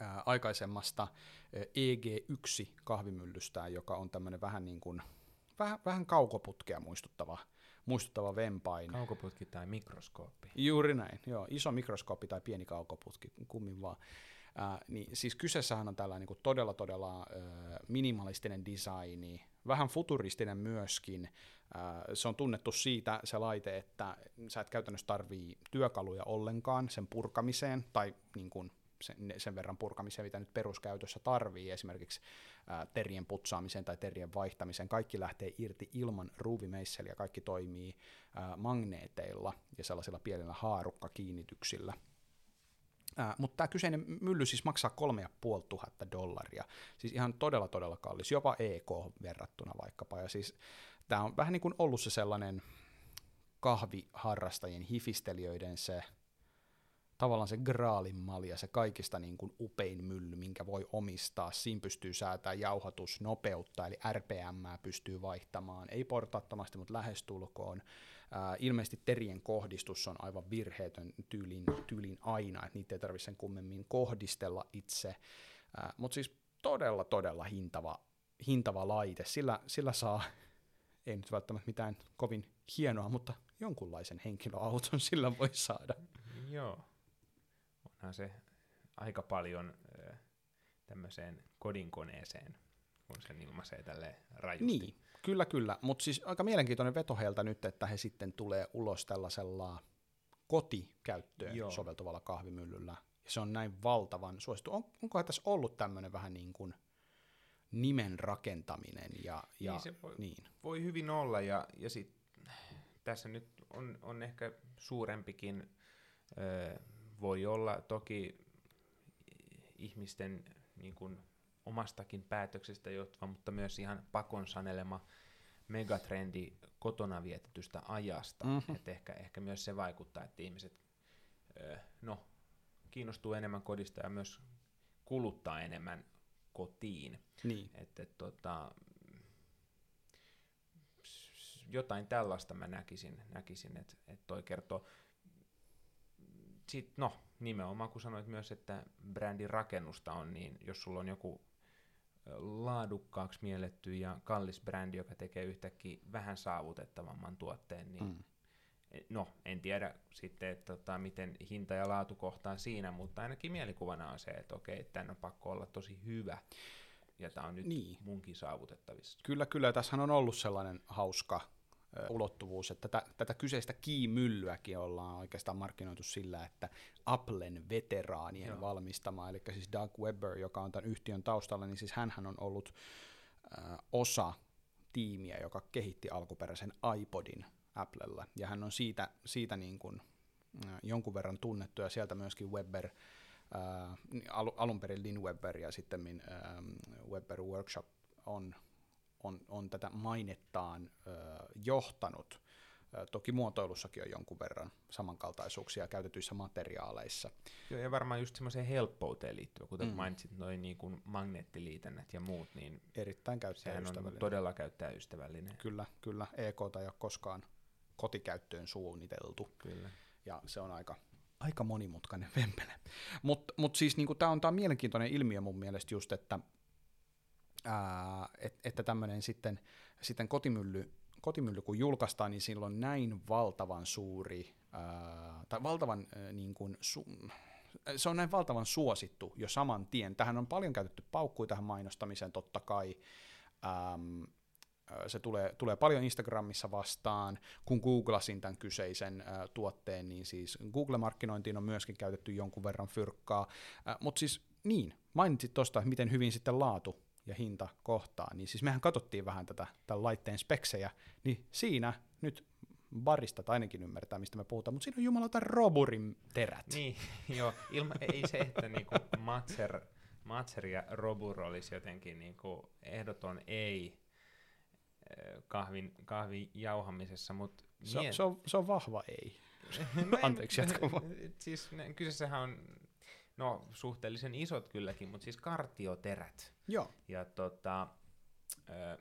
ää, aikaisemmasta EG1-kahvimyllystään, joka on tämmöinen vähän niin kuin, vähän, vähän kaukoputkea muistuttava, muistuttava vempain. Kaukoputki tai mikroskooppi. Juuri näin, joo. Iso mikroskooppi tai pieni kaukoputki, kummin vaan. Äh, niin siis kyseessähän on tällainen niin todella todella äh, minimalistinen designi, vähän futuristinen myöskin. Äh, se on tunnettu siitä se laite, että sä et käytännössä tarvii työkaluja ollenkaan sen purkamiseen, tai niin kuin sen, sen verran purkamiseen, mitä nyt peruskäytössä tarvii, esimerkiksi ää, terien putsaamiseen tai terien vaihtamiseen. Kaikki lähtee irti ilman ruuvimeisseliä, kaikki toimii magneeteilla ja sellaisilla pienillä haarukkakiinnityksillä – Äh, mutta tämä kyseinen mylly siis maksaa 3500 dollaria, siis ihan todella todella kallis, jopa EK verrattuna vaikkapa, ja siis tämä on vähän niin kuin ollut se sellainen kahviharrastajien, hifistelijöiden se tavallaan se graalin malja, se kaikista niin kuin upein mylly, minkä voi omistaa. Siinä pystyy säätämään jauhatusnopeutta, eli RPM pystyy vaihtamaan, ei portaattomasti, mutta lähestulkoon. Ää, ilmeisesti terien kohdistus on aivan virheetön tyylin, tyylin aina, että niitä ei tarvitse sen kummemmin kohdistella itse. Mutta siis todella, todella hintava, hintava laite. Sillä, sillä saa, ei nyt välttämättä mitään kovin hienoa, mutta jonkunlaisen henkilöauton sillä voi saada. Joo. Onhan se aika paljon tämmöiseen kodinkoneeseen, kun sen ilmaisee tälle rajusti. Niin, Kyllä, kyllä. Mutta siis aika mielenkiintoinen veto heiltä nyt, että he sitten tulee ulos tällaisella kotikäyttöön Joo. soveltuvalla kahvimyllyllä. Ja se on näin valtavan suosittu. On, onkohan tässä ollut tämmöinen vähän niin kuin nimen rakentaminen? Ja, ja, niin, se voi, niin. voi hyvin olla, ja, ja sit, tässä nyt on, on ehkä suurempikin, ö, voi olla toki ihmisten niin kuin, omastakin päätöksestä johtuva, mutta myös ihan pakon sanelema megatrendi kotona vietetystä ajasta. Mm-hmm. Et ehkä, ehkä myös se vaikuttaa, että ihmiset no, kiinnostuu enemmän kodista ja myös kuluttaa enemmän kotiin. Niin. Et, et, tota, jotain tällaista mä näkisin, näkisin että et toi kertoo. Sitten, no, nimenomaan kun sanoit myös, että brändin rakennusta on, niin jos sulla on joku laadukkaaksi mielletty ja kallis brändi, joka tekee yhtäkkiä vähän saavutettavamman tuotteen, niin mm. no, en tiedä sitten, että tota, miten hinta ja laatu kohtaa siinä, mutta ainakin mielikuvana on se, että okei, tämän on pakko olla tosi hyvä, ja tämä on nyt niin. munkin saavutettavissa. Kyllä, kyllä, tässä on ollut sellainen hauska ulottuvuus, että tätä, tätä kyseistä kiimyllyäkin ollaan oikeastaan markkinoitu sillä, että Applen veteraanien Joo. valmistama, eli siis Doug Webber, joka on tämän yhtiön taustalla, niin siis hän on ollut äh, osa tiimiä, joka kehitti alkuperäisen iPodin Applella, ja hän on siitä, siitä niin kuin, äh, jonkun verran tunnettu, ja sieltä myöskin Webber, äh, al, alun perin Lin Webber ja sitten äh, Webber Workshop on, on, on tätä mainettaan äh, johtanut, Toki muotoilussakin on jonkun verran samankaltaisuuksia käytetyissä materiaaleissa. Joo, ja varmaan just semmoiseen helppouteen liittyvä, kuten mm. mainitsit, noin niin kuin magneettiliitännät ja muut, niin erittäin käyttäjäystävällinen. on todella käyttäjäystävällinen. Kyllä, kyllä. EK ei ole koskaan kotikäyttöön suunniteltu. Kyllä. Ja se on aika, aika monimutkainen vempele. Mutta mut siis niinku, tämä on, tää on mielenkiintoinen ilmiö mun mielestä just, että, että tämmöinen sitten, sitten kotimylly kotimylly kun julkaistaan, niin silloin näin valtavan suuri, ää, tai valtavan ää, niin kuin, su, se on näin valtavan suosittu jo saman tien. Tähän on paljon käytetty paukkuja tähän mainostamiseen totta kai. Ähm, se tulee, tulee paljon Instagramissa vastaan. Kun googlasin tämän kyseisen ä, tuotteen, niin siis Google-markkinointiin on myöskin käytetty jonkun verran fyrkkaa. Mutta siis niin, mainitsit tuosta, miten hyvin sitten laatu ja hinta kohtaa, niin siis mehän katsottiin vähän tätä tämän laitteen speksejä, niin siinä nyt barista ainakin ymmärtää, mistä me puhutaan, mutta siinä on jumalauta Roburin terät. Niin, joo, ilma, ei se, että niinku Matser, Matser ja Robur olisi jotenkin niinku ehdoton ei eh, kahvin, kahvin jauhamisessa, mutta... Se, mie... se, on, se on vahva ei. no Anteeksi, jatka Siis kyseessähän on no suhteellisen isot kylläkin, mutta siis kartioterät. Joo. Ja tota, ö,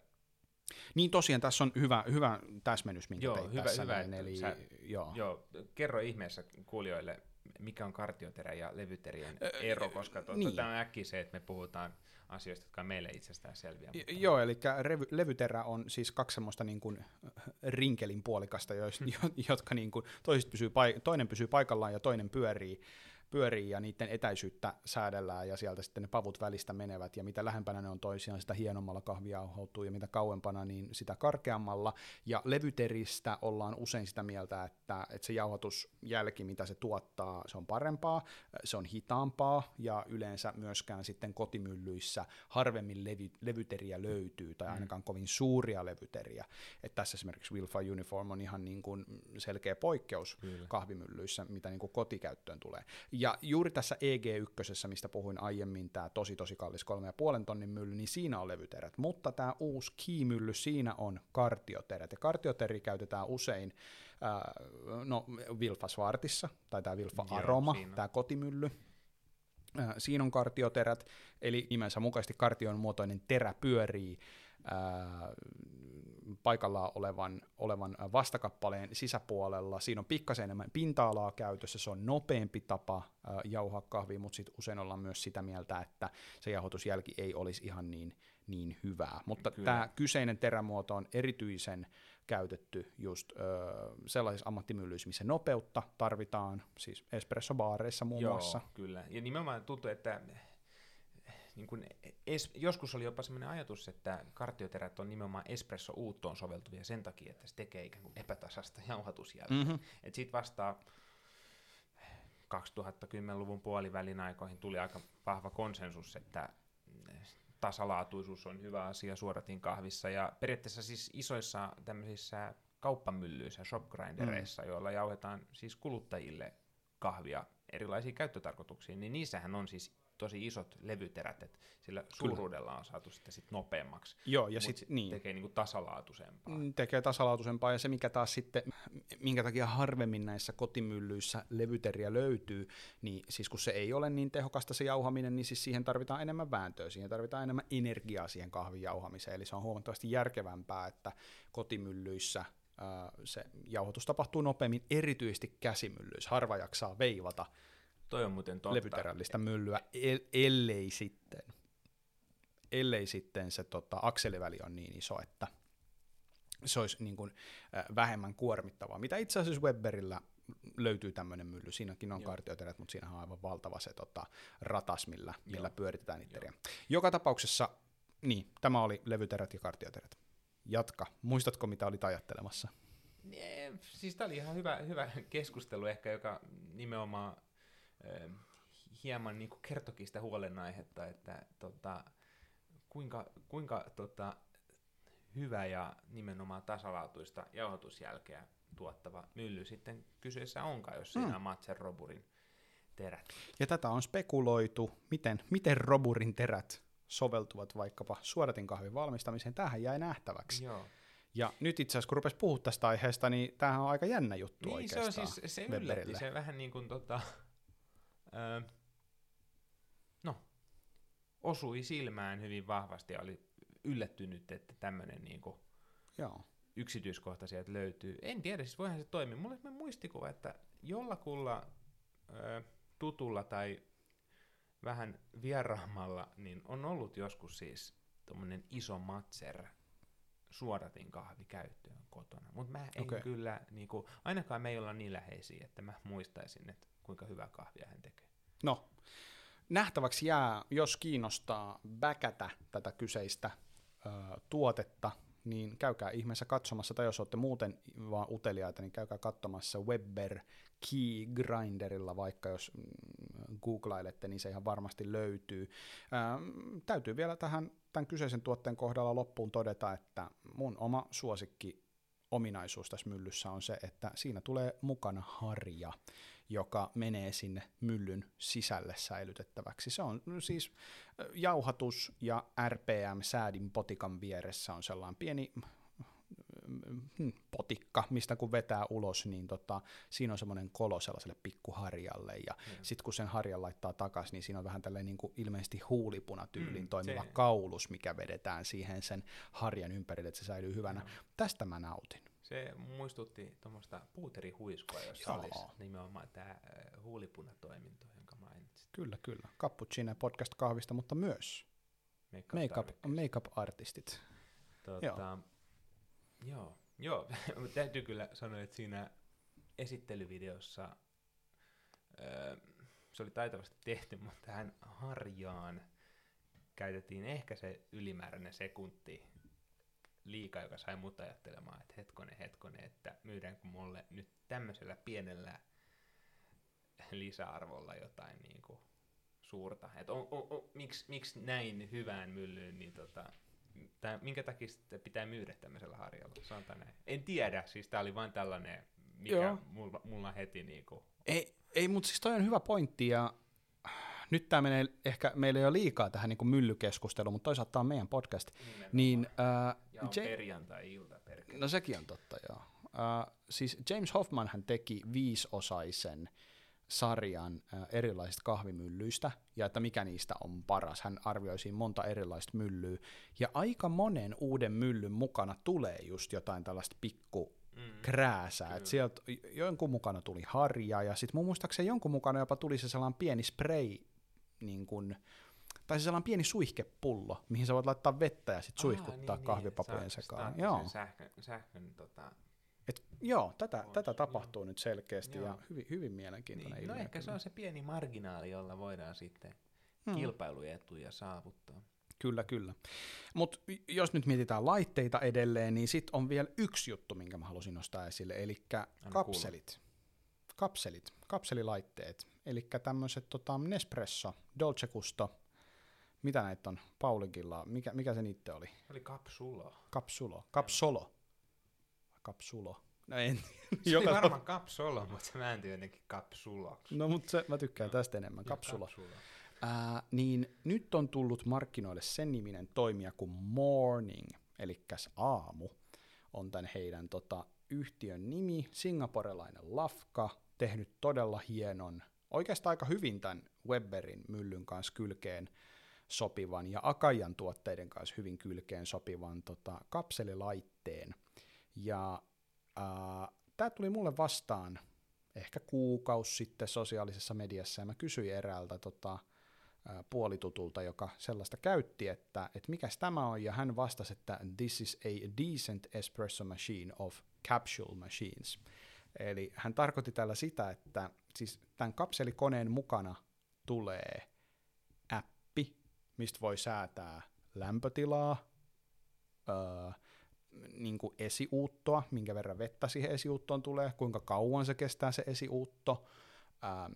niin tosiaan tässä on hyvä, hyvä täsmennys, minkä joo, teit hyvä, tässä. Hyvä, näin, eli, sä, joo. joo. kerro ihmeessä kuulijoille, mikä on kartioterä ja levyterien ero, koska tuota, niin. tämä on äkki se, että me puhutaan asioista, jotka on meille itsestään selviä. Mutta... Joo, eli revy, levyterä on siis kaksi semmoista niin kuin rinkelin puolikasta, jotka niin kuin, pysyy, toinen pysyy paikallaan ja toinen pyörii pyörii ja niiden etäisyyttä säädellään ja sieltä sitten ne pavut välistä menevät ja mitä lähempänä ne on toisiaan, sitä hienommalla kahvi jauhoutuu ja mitä kauempana, niin sitä karkeammalla. Ja levyteristä ollaan usein sitä mieltä, että, että se jauhatusjälki, mitä se tuottaa, se on parempaa, se on hitaampaa ja yleensä myöskään sitten kotimyllyissä harvemmin levy, levyteriä löytyy tai mm. ainakaan kovin suuria levyteriä. Että tässä esimerkiksi Wilfa Uniform on ihan niin kuin selkeä poikkeus Kyllä. kahvimyllyissä, mitä niin kuin kotikäyttöön tulee. Ja juuri tässä EG1, mistä puhuin aiemmin, tämä tosi tosi kallis 3,5 tonnin mylly, niin siinä on levyterät, mutta tämä uusi Key-mylly, siinä on kartioterät, ja kartioteri käytetään usein äh, no, Vilfa Svartissa, tai tämä Vilfa Aroma, tämä kotimylly, äh, siinä on kartioterät, eli nimensä mukaisesti kartion muotoinen terä pyörii paikallaan olevan, olevan vastakappaleen sisäpuolella. Siinä on pikkasen enemmän pinta-alaa käytössä, se on nopeampi tapa jauhaa kahvia, mutta sitten usein ollaan myös sitä mieltä, että se jauhotusjälki ei olisi ihan niin, niin hyvää. Mutta tämä kyseinen terämuoto on erityisen käytetty just ö, sellaisissa ammattimyllyissä, missä nopeutta tarvitaan, siis espressobaareissa muun Joo, muassa. kyllä. Ja nimenomaan tuntuu, että niin kuin es, joskus oli jopa sellainen ajatus, että kartioterät on nimenomaan espresso uuttoon soveltuvia sen takia, että se tekee ikään kuin epätasasta jauhatusjälkeä. Mm-hmm. Et siitä vastaa 2010-luvun puolivälin aikoihin tuli aika vahva konsensus, että tasalaatuisuus on hyvä asia suoratin kahvissa, ja periaatteessa siis isoissa tämmöisissä kauppamyllyissä, shopgrindereissa, mm. joilla jauhetaan siis kuluttajille kahvia erilaisiin käyttötarkoituksiin, niin niissähän on siis tosi isot levyterät, että sillä suuruudella on saatu sitten sit nopeammaksi. Joo, ja sitten niin. tekee niinku tasalaatuisempaa. Mm, tekee tasalaatuisempaa, ja se mikä taas sitten, minkä takia harvemmin näissä kotimyllyissä levyteriä löytyy, niin siis kun se ei ole niin tehokasta se jauhaminen, niin siis siihen tarvitaan enemmän vääntöä, siihen tarvitaan enemmän energiaa siihen kahvin jauhamiseen, eli se on huomattavasti järkevämpää, että kotimyllyissä se jauhotus tapahtuu nopeammin, erityisesti käsimyllyissä. Harva jaksaa veivata Toi on muuten totta. levyterällistä myllyä, ellei sitten, ellei sitten se tota, akseliväli on niin iso, että se olisi niin kuin, äh, vähemmän kuormittavaa. Mitä itse asiassa Webberillä löytyy tämmöinen mylly, siinäkin on kartioterät, mutta siinä on aivan valtava se tota, ratas, millä, millä pyöritetään niitä Joka tapauksessa, niin, tämä oli levyterät ja kartioterät. Jatka. Muistatko, mitä olit ajattelemassa? Nee, siis tämä oli ihan hyvä, hyvä keskustelu ehkä, joka nimenomaan hieman niin kuin kertokin sitä huolenaihetta, että tota, kuinka, kuinka tota, hyvä ja nimenomaan tasalaatuista jauhotusjälkeä tuottava mylly sitten kyseessä onkaan, jos siinä Mm. on Matsen Roburin terät. Ja tätä on spekuloitu, miten, miten roburin terät soveltuvat vaikkapa suodatinkahvin valmistamiseen. Tämähän jäi nähtäväksi. Joo. Ja nyt itse asiassa, kun rupesi puhua tästä aiheesta, niin tämähän on aika jännä juttu Niin, se oikeastaan. on siis, se Weberille. yllätti, se vähän niin kuin tota, ö, no, osui silmään hyvin vahvasti ja oli yllättynyt, että tämmöinen niin kuin Joo. yksityiskohta sieltä löytyy. En tiedä, siis voihan se toimia. Mulla on muistikuva, että jollakulla ö, tutulla tai vähän vieraammalla, niin on ollut joskus siis tuommoinen iso matser suodatin kahvi käyttöön kotona. Mutta mä en okay. kyllä, niinku, ainakaan me ei olla niin läheisiä, että mä muistaisin, että kuinka hyvää kahvia hän tekee. No, nähtäväksi jää, jos kiinnostaa väkätä tätä kyseistä ö, tuotetta, niin käykää ihmeessä katsomassa, tai jos olette muuten vaan uteliaita, niin käykää katsomassa Webber Key Grinderilla, vaikka jos mm, googlailette, niin se ihan varmasti löytyy. Ähm, täytyy vielä tähän tämän kyseisen tuotteen kohdalla loppuun todeta, että mun oma suosikki ominaisuus tässä myllyssä on se, että siinä tulee mukana harja, joka menee sinne myllyn sisälle säilytettäväksi. Se on siis jauhatus ja RPM säädin potikan vieressä on sellainen pieni mm, potikka, mistä kun vetää ulos, niin tota, siinä on semmoinen kolo sellaiselle pikkuharjalle, ja Joo. sitten kun sen harjan laittaa takaisin, niin siinä on vähän tällainen niin kuin ilmeisesti huulipunatyylin Mm, toimiva se- kaulus, mikä vedetään siihen sen harjan ympärille, että se säilyy hyvänä. Joo. Tästä mä nautin. Se muistutti tuommoista puuterihuiskua, jossa Joo. olisi nimenomaan tämä huulipunatoiminto, jonka mainitsit. Kyllä, kyllä. Cappuccino podcast kahvista, mutta myös makeup, makeup-artistit. Tota, joo. joo, joo. Täytyy kyllä sanoa, että siinä esittelyvideossa öö, se oli taitavasti tehty, mutta tähän harjaan käytettiin ehkä se ylimääräinen sekunti liikaa, joka sai mut ajattelemaan, että hetkonen, hetkonen, että myydäänkö mulle nyt tämmöisellä pienellä lisäarvolla jotain niin kuin suurta. Et on, on, on, miksi, miksi näin hyvään myllyyn, niin tota, tää, minkä takia sitä pitää myydä tämmöisellä harjalla? Sanotaan näin. En tiedä, siis tää oli vain tällainen, mikä Joo. mulla, mulla heti niinku... Ei, ei mutta siis toi on hyvä pointti, ja nyt tämä menee ehkä, meillä ei ole liikaa tähän niin myllykeskusteluun, mutta toisaalta tämä on meidän podcast. Niin, äh, ja on Ja- perjantai-ilta perkele. no sekin on totta, joo. Äh, siis James Hoffman hän teki viisosaisen sarjan äh, erilaisista kahvimyllyistä, ja että mikä niistä on paras. Hän arvioi siinä monta erilaista myllyä, ja aika monen uuden myllyn mukana tulee just jotain tällaista pikku Mm. krääsää. Et sieltä jonkun mukana tuli harja, ja sitten mun muistaakseni jonkun mukana jopa tuli se sellainen pieni spray, niin kun, tai se sellainen pieni suihkepullo, mihin sä voit laittaa vettä ja sitten suihkuttaa niin, kahvipapujen että saa sekaan. Joo, Sähkön, sähkön tota, Et, joo tätä, On tätä se, tapahtuu nyt selkeästi Joo. ja hyvin, hyvin mielenkiintoinen niin, no ilmiö ehkä se kyllä. on se pieni marginaali, jolla voidaan sitten Hmm. kilpailuetuja saavuttaa. Kyllä, kyllä. Mutta jos nyt mietitään laitteita edelleen, niin sitten on vielä yksi juttu, minkä mä halusin nostaa esille, eli kapselit. Kapselit, kapselilaitteet, eli tämmöiset tota, Nespresso, Dolce Gusto, mitä näitä on Paulikilla, mikä, mikä se niitte oli? Oli kapsulo. Kapsulo, kapsolo, kapsulo. No en, Se oli varmaan kapsolo, mutta se määntyi jotenkin kapsuloksi. No mutta se, mä tykkään tästä enemmän, kapsulo. kapsulo. Niin nyt on tullut markkinoille sen niminen toimija kuin Morning, eli aamu, on tämän heidän tota, yhtiön nimi, singaporelainen lafka, tehnyt todella hienon, oikeastaan aika hyvin tämän Webberin myllyn kanssa kylkeen sopivan ja Akajan tuotteiden kanssa hyvin kylkeen sopivan tota, kapselilaitteen. Ja tämä tuli mulle vastaan ehkä kuukausi sitten sosiaalisessa mediassa, ja mä kysyin eräältä tota, puolitutulta, joka sellaista käytti, että, että mikäs tämä on, ja hän vastasi, että this is a decent espresso machine of capsule machines. Eli hän tarkoitti tällä sitä, että siis tämän kapselikoneen mukana tulee appi, mistä voi säätää lämpötilaa, öö, niin kuin esiuuttoa, minkä verran vettä siihen esiuuttoon tulee, kuinka kauan se kestää se esiuutto, ää,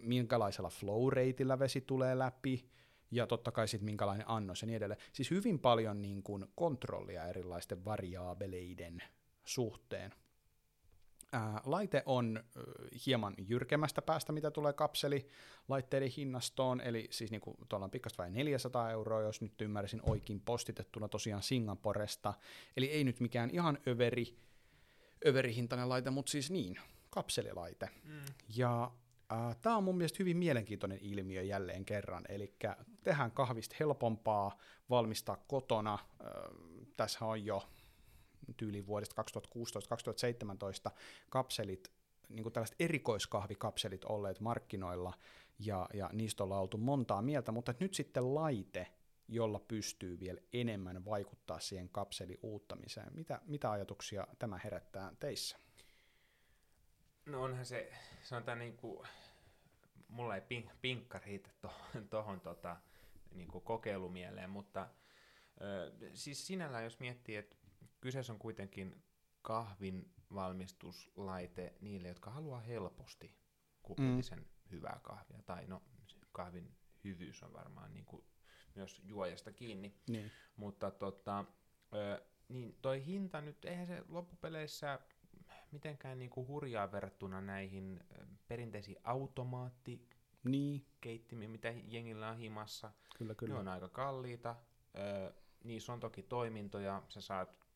minkälaisella flow rateillä vesi tulee läpi, ja totta kai sitten minkälainen annos ja niin edelleen. Siis hyvin paljon niin kuin kontrollia erilaisten variaabeleiden suhteen. Ää, laite on hieman jyrkemmästä päästä, mitä tulee kapselilaitteiden hinnastoon, eli siis niin kuin tuolla on pikkasta vai 400 euroa, jos nyt ymmärsin oikein postitettuna tosiaan Singaporesta, eli ei nyt mikään ihan överi, överihintainen laite, mutta siis niin, kapselilaite. Mm. Ja äh, tämä on mun mielestä hyvin mielenkiintoinen ilmiö jälleen kerran, eli tehdään kahvista helpompaa valmistaa kotona. Äh, tässä on jo tyyli vuodesta 2016-2017 kapselit, niin kuin tällaiset erikoiskahvikapselit olleet markkinoilla, ja, ja niistä ollaan oltu montaa mieltä, mutta nyt sitten laite, jolla pystyy vielä enemmän vaikuttaa siihen kapselin uuttamiseen. Mitä, mitä ajatuksia tämä herättää teissä? No onhan se, sanotaan niin kuin, mulla ei pink, pinkka riitä tuohon to, tota, niin kokeilumieleen, mutta ö, siis sinällään jos miettii, että kyseessä on kuitenkin kahvin valmistuslaite niille, jotka haluaa helposti kupillisen mm. hyvää kahvia, tai no kahvin hyvyys on varmaan niin kuin myös juojasta kiinni, Niin. mutta tota, ö, niin toi hinta nyt, eihän se loppupeleissä mitenkään niinku hurjaa verrattuna näihin perinteisiin automaattikeittimien, Niin, mitä jengillä on himassa. kyllä, Ne kyllä. on aika kalliita. Ö, niissä on toki toimintoja, sä saat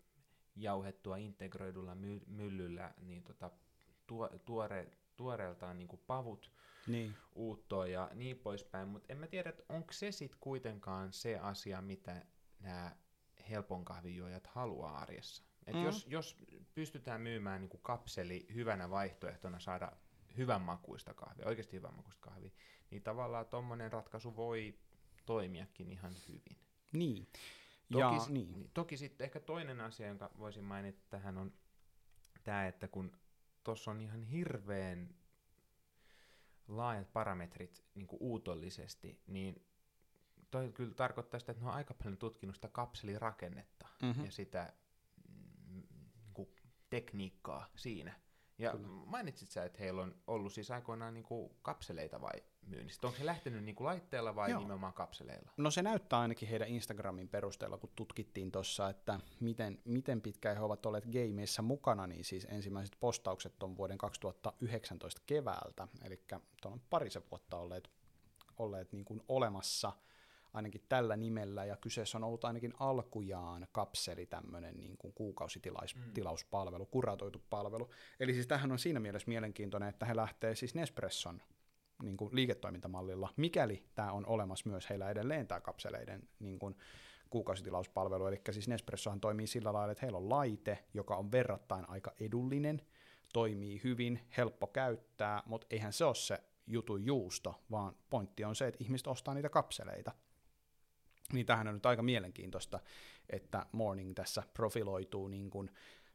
jauhettua integroidulla my- myllyllä niin tota, tuo, tuore, tuoreeltaan niinku pavut Niin. uuttoa ja niin poispäin, mutta en mä tiedä, että onko se sitten kuitenkaan se asia, mitä nämä helpon kahvijuojat haluaa arjessa. Et Mm. jos, jos pystytään myymään niin kuin kapseli hyvänä vaihtoehtona saada hyvän makuista kahvia, oikeasti hyvän makuista kahvia, niin tavallaan tuommoinen ratkaisu voi toimiakin ihan hyvin. Niin. Toki, Ja, niin. niin, toki sitten ehkä toinen asia, jonka voisin mainita tähän on tämä, että kun tuossa on ihan hirveän laajat parametrit niin kuin uutollisesti, niin toi kyllä tarkoittaa sitä, että ne on aika paljon tutkinut sitä kapselirakennetta Mhm. ja sitä mm, niin kuin tekniikkaa siinä. Ja Kyllä. mainitsit sä, että heillä on ollut siis aikoinaan niin kuin kapseleita vai myynnistä? Onko se lähtenyt niin kuin laitteella vai Joo. nimenomaan kapseleilla? No se näyttää ainakin heidän Instagramin perusteella, kun tutkittiin tuossa, että miten, miten pitkään he ovat olleet gameissa mukana, niin siis ensimmäiset postaukset on vuoden 2019 keväältä, eli tuolla on parisen vuotta olleet, olleet niin kuin olemassa ainakin tällä nimellä, ja kyseessä on ollut ainakin alkujaan kapseli, tämmöinen niin kuin kuukausitilauspalvelu, kuratoitu palvelu. Eli siis tähän on siinä mielessä mielenkiintoinen, että he lähtee siis Nespresson niin kuin liiketoimintamallilla, mikäli tämä on olemassa myös heillä edelleen tämä kapseleiden niin kuin kuukausitilauspalvelu, eli siis Nespressohan toimii sillä lailla, että heillä on laite, joka on verrattain aika edullinen, toimii hyvin, helppo käyttää, mutta eihän se ole se jutu juusto, vaan pointti on se, että ihmiset ostaa niitä kapseleita. Niin tämähän on nyt aika mielenkiintoista, että Morning tässä profiloituu niin kuin,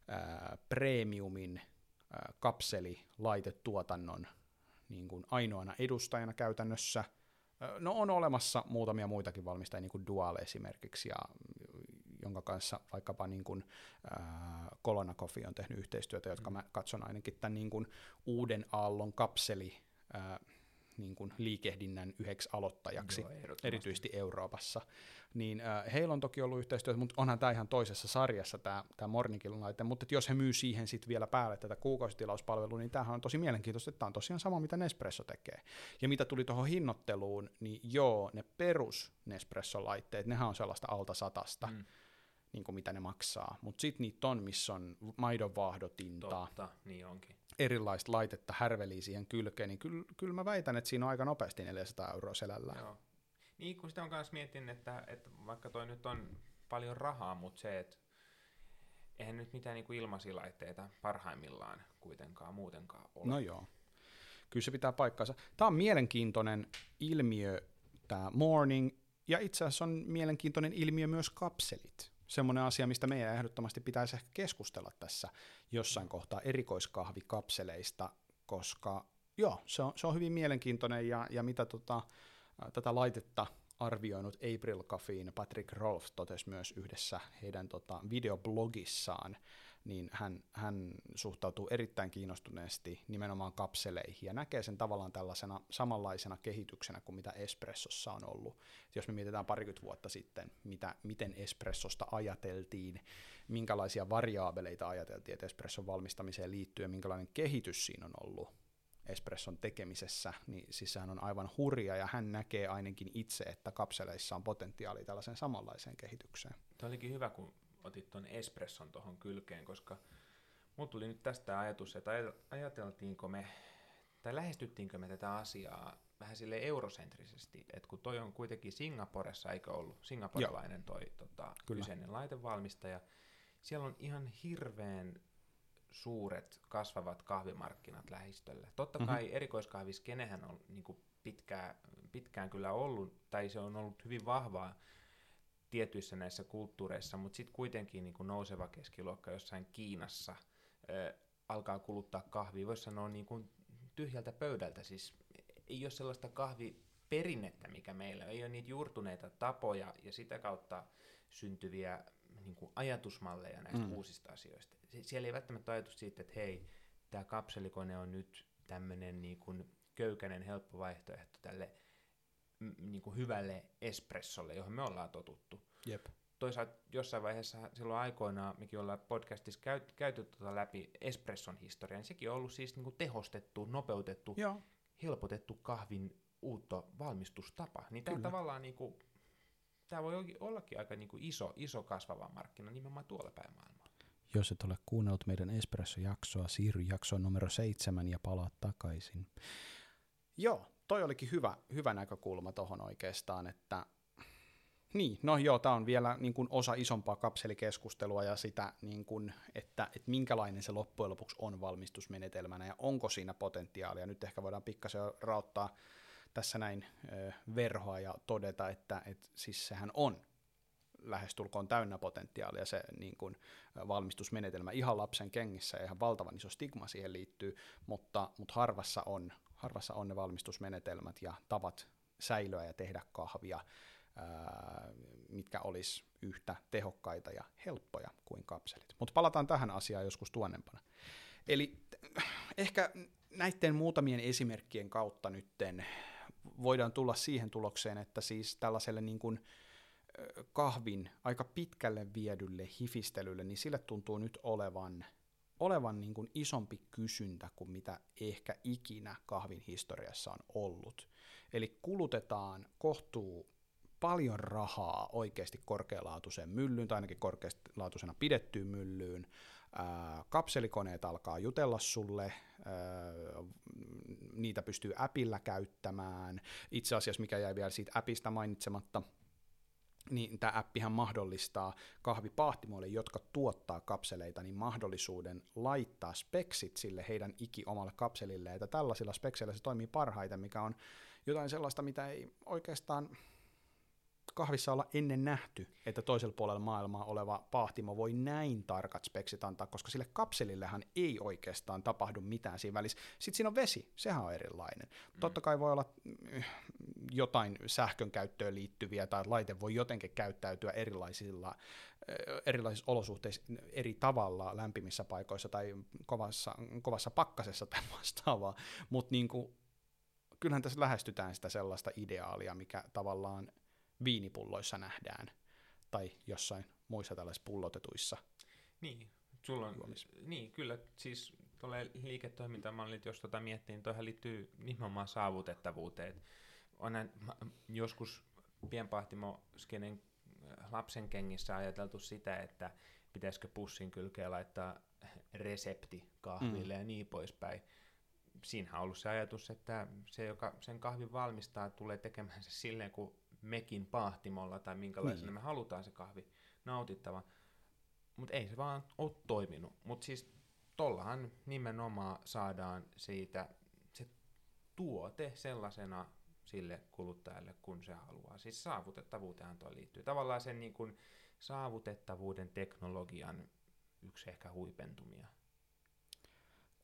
ää, premiumin ää, kapselilaitetuotannon niin kuin ainoana edustajana käytännössä. No on olemassa muutamia muitakin valmistajia, niin kuin Dual esimerkiksi, ja, jonka kanssa vaikkapa niin kuin, ää, Colonna Coffee on tehnyt yhteistyötä, jotka mä katson ainakin tämän niin kuin uuden aallon kapseli ää, niin kuin liikehdinnän yhdeksi aloittajaksi Joo, erityisesti Euroopassa, niin äh, heillä on toki ollut yhteistyötä, mutta onhan tämä ihan toisessa sarjassa tämä, tämä Morningin laite, mutta jos he myy siihen sitten vielä päälle tätä kuukausitilauspalvelua, niin tämähän on tosi mielenkiintoista, että tämä on tosiaan sama, mitä Nespresso tekee. Ja mitä tuli tuohon hinnoitteluun, niin joo, ne perus Nespresso-laitteet, nehän on sellaista alta satasta, Mm. niin kuin mitä ne maksaa, mutta sitten niitä on, missä on maidonvaahdotinta, Totta, niin onkin. Erilaista laitetta härveliä siihen kylkeen, niin kyllä, kyllä mä väitän, että siinä on aika nopeasti 400 euroa selällään. Joo. Niin kun sitä on myös mietin, että, että vaikka toi nyt on paljon rahaa, mutta se, että eihän nyt mitään niin ilmaisia laitteita parhaimmillaan kuitenkaan muutenkaan ole. No joo, kyllä se pitää paikkansa. Tämä on mielenkiintoinen ilmiö, tämä morning, ja itse asiassa on mielenkiintoinen ilmiö myös kapselit. Semmoinen asia, mistä meidän ehdottomasti pitäisi ehkä keskustella tässä jossain kohtaa erikoiskahvikapseleista, koska joo, se on, se on hyvin mielenkiintoinen, ja, ja mitä tota, tätä laitetta arvioinut April Caffeine Patrick Rolf totesi myös yhdessä heidän tota, videoblogissaan, niin hän, hän suhtautuu erittäin kiinnostuneesti nimenomaan kapseleihin ja näkee sen tavallaan tällaisena samanlaisena kehityksenä kuin mitä espressossa on ollut. Et jos me mietitään parikymmentä vuotta sitten, mitä, miten espressosta ajateltiin, minkälaisia variaabeleita ajateltiin, että espresson valmistamiseen liittyy ja minkälainen kehitys siinä on ollut, espresson tekemisessä, niin siis sehän on aivan hurja, ja hän näkee ainakin itse, että kapseleissa on potentiaali tällaiseen samanlaiseen kehitykseen. Tämä olikin hyvä, kun otit tuon espresson tuohon kylkeen, koska mulla tuli nyt tästä ajatus, että ajateltiinko me, tai lähestyttiinkö me tätä asiaa vähän sille eurosentrisesti, että kun toi on kuitenkin Singaporessa, eikö ollut, singaporelainen toi tota, kyseinen laitevalmistaja, siellä on ihan hirveän suuret kasvavat kahvimarkkinat lähistöllä. Totta kai mm-hmm. erikoiskahviskenehän on niin kuin pitkään, pitkään kyllä ollut, tai se on ollut hyvin vahvaa tietyissä näissä kulttuureissa, mutta sitten kuitenkin niin kuin nouseva keskiluokka jossain Kiinassa ö, alkaa kuluttaa kahvia, voisi sanoa niin kuin tyhjältä pöydältä, siis ei ole sellaista kahviperinnettä, mikä meillä ei ole niitä juurtuneita tapoja ja sitä kautta syntyviä niin kuin ajatusmalleja näistä mm. uusista asioista. Siellä ei välttämättä ajatus siitä, että hei, tämä kapselikone on nyt tämmöinen niin kuin köykäinen helppo vaihtoehto tälle niin kuin hyvälle espressolle, johon me ollaan totuttu. Jep. Toisaalta jossain vaiheessa silloin aikoinaan, mekin ollaan podcastissa käy, käyty tuota läpi espresson historiaa, niin sekin on ollut siis niin kuin tehostettu, nopeutettu, Joo. helpotettu kahvin uutta valmistustapa. Niin tämä tavallaan niin kuin tämä voi ollakin aika niin kuin iso, iso kasvava markkina nimenomaan tuolla päin maailmaa. Jos et ole kuunnellut meidän Espresso-jaksoa, siirry jaksoon numero seitsemän ja palaa takaisin. Joo, toi olikin hyvä, hyvä näkökulma tuohon oikeastaan, että niin, no joo, tämä on vielä niin kuin osa isompaa kapselikeskustelua ja sitä, niin kuin, että, että minkälainen se loppujen lopuksi on valmistusmenetelmänä ja onko siinä potentiaalia. Nyt ehkä voidaan pikkasen rauttaa tässä näin ö, verhoa ja todeta, että et, siis sehän on lähestulkoon täynnä potentiaalia se niin kuin, valmistusmenetelmä ihan lapsen kengissä ja ihan valtavan iso stigma siihen liittyy, mutta, mutta harvassa, on, harvassa on ne valmistusmenetelmät ja tavat säilöä ja tehdä kahvia, mitkä olisi yhtä tehokkaita ja helppoja kuin kapselit. Mutta palataan tähän asiaan joskus tuonnempana. Eli ehkä näiden muutamien esimerkkien kautta nytten voidaan tulla siihen tulokseen, että siis tällaiselle niin kuin kahvin aika pitkälle viedylle hifistelylle, niin sille tuntuu nyt olevan, olevan niin kuin isompi kysyntä kuin mitä ehkä ikinä kahvin historiassa on ollut. Eli kulutetaan kohtuu paljon rahaa oikeasti korkealaatuiseen myllyyn, tai ainakin korkealaatuisena pidettyyn myllyyn, kapselikoneet alkaa jutella sulle, niitä pystyy appilla käyttämään. Itse asiassa, mikä jäi vielä siitä appista mainitsematta, niin tämä appihan mahdollistaa kahvipahtimoille, jotka tuottaa kapseleita, niin mahdollisuuden laittaa speksit sille heidän iki omalle kapselille, että tällaisilla spekseillä se toimii parhaiten, mikä on jotain sellaista, mitä ei oikeastaan kahvissa olla ennen nähty, että toisella puolella maailmaa oleva pahtimo voi näin tarkat speksit antaa, koska sille kapselillehan ei oikeastaan tapahdu mitään siinä välissä. Sitten siinä on vesi, sehän on erilainen. Mm. Totta kai voi olla mm, jotain sähkön käyttöön liittyviä, tai laite voi jotenkin käyttäytyä erilaisilla, eh, erilaisissa olosuhteissa eri tavalla lämpimissä paikoissa tai kovassa, kovassa pakkasessa tai vastaavaa, mutta niin kyllähän tässä lähestytään sitä sellaista ideaalia, mikä tavallaan viinipulloissa nähdään, tai jossain muissa tällaisissa pullotetuissa Niin, sulla on, niin kyllä, siis tuolle liiketoimintamallit, jos tota miettii, niin toihan liittyy nimenomaan saavutettavuuteen. On näin, joskus pienpahtimo skenen äh, lapsen kengissä ajateltu sitä, että pitäisikö pussin kylkeen laittaa resepti kahville mm. ja niin poispäin. Siinähän on ollut se ajatus, että se, joka sen kahvin valmistaa, tulee tekemään se silleen, kun mekin pahtimolla tai minkälaisena niin. me halutaan se kahvi nautittava. Mutta ei se vaan ole toiminut. Mutta siis tollahan nimenomaan saadaan siitä se tuote sellaisena sille kuluttajalle, kun se haluaa. Siis saavutettavuuteen tuo liittyy. Tavallaan sen niin kuin saavutettavuuden teknologian yksi ehkä huipentumia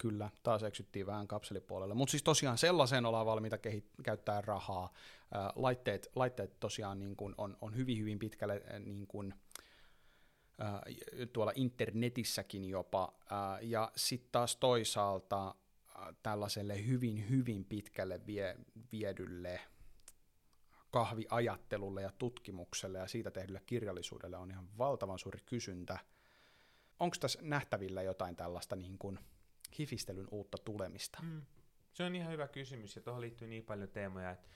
kyllä, taas eksyttiin vähän kapselipuolelle. Mutta siis tosiaan sellaiseen ollaan valmiita kehit- käyttää rahaa. Laitteet, laitteet tosiaan niin kun on, on hyvin, hyvin pitkälle niin kun, tuolla internetissäkin jopa, ja sitten taas toisaalta tällaiselle hyvin, hyvin pitkälle vie, viedylle kahviajattelulle ja tutkimukselle ja siitä tehdylle kirjallisuudelle on ihan valtavan suuri kysyntä. Onko tässä nähtävillä jotain tällaista niin kuin hifistelyn uutta tulemista? Mm. Se on ihan hyvä kysymys ja tuohon liittyy niin paljon teemoja, että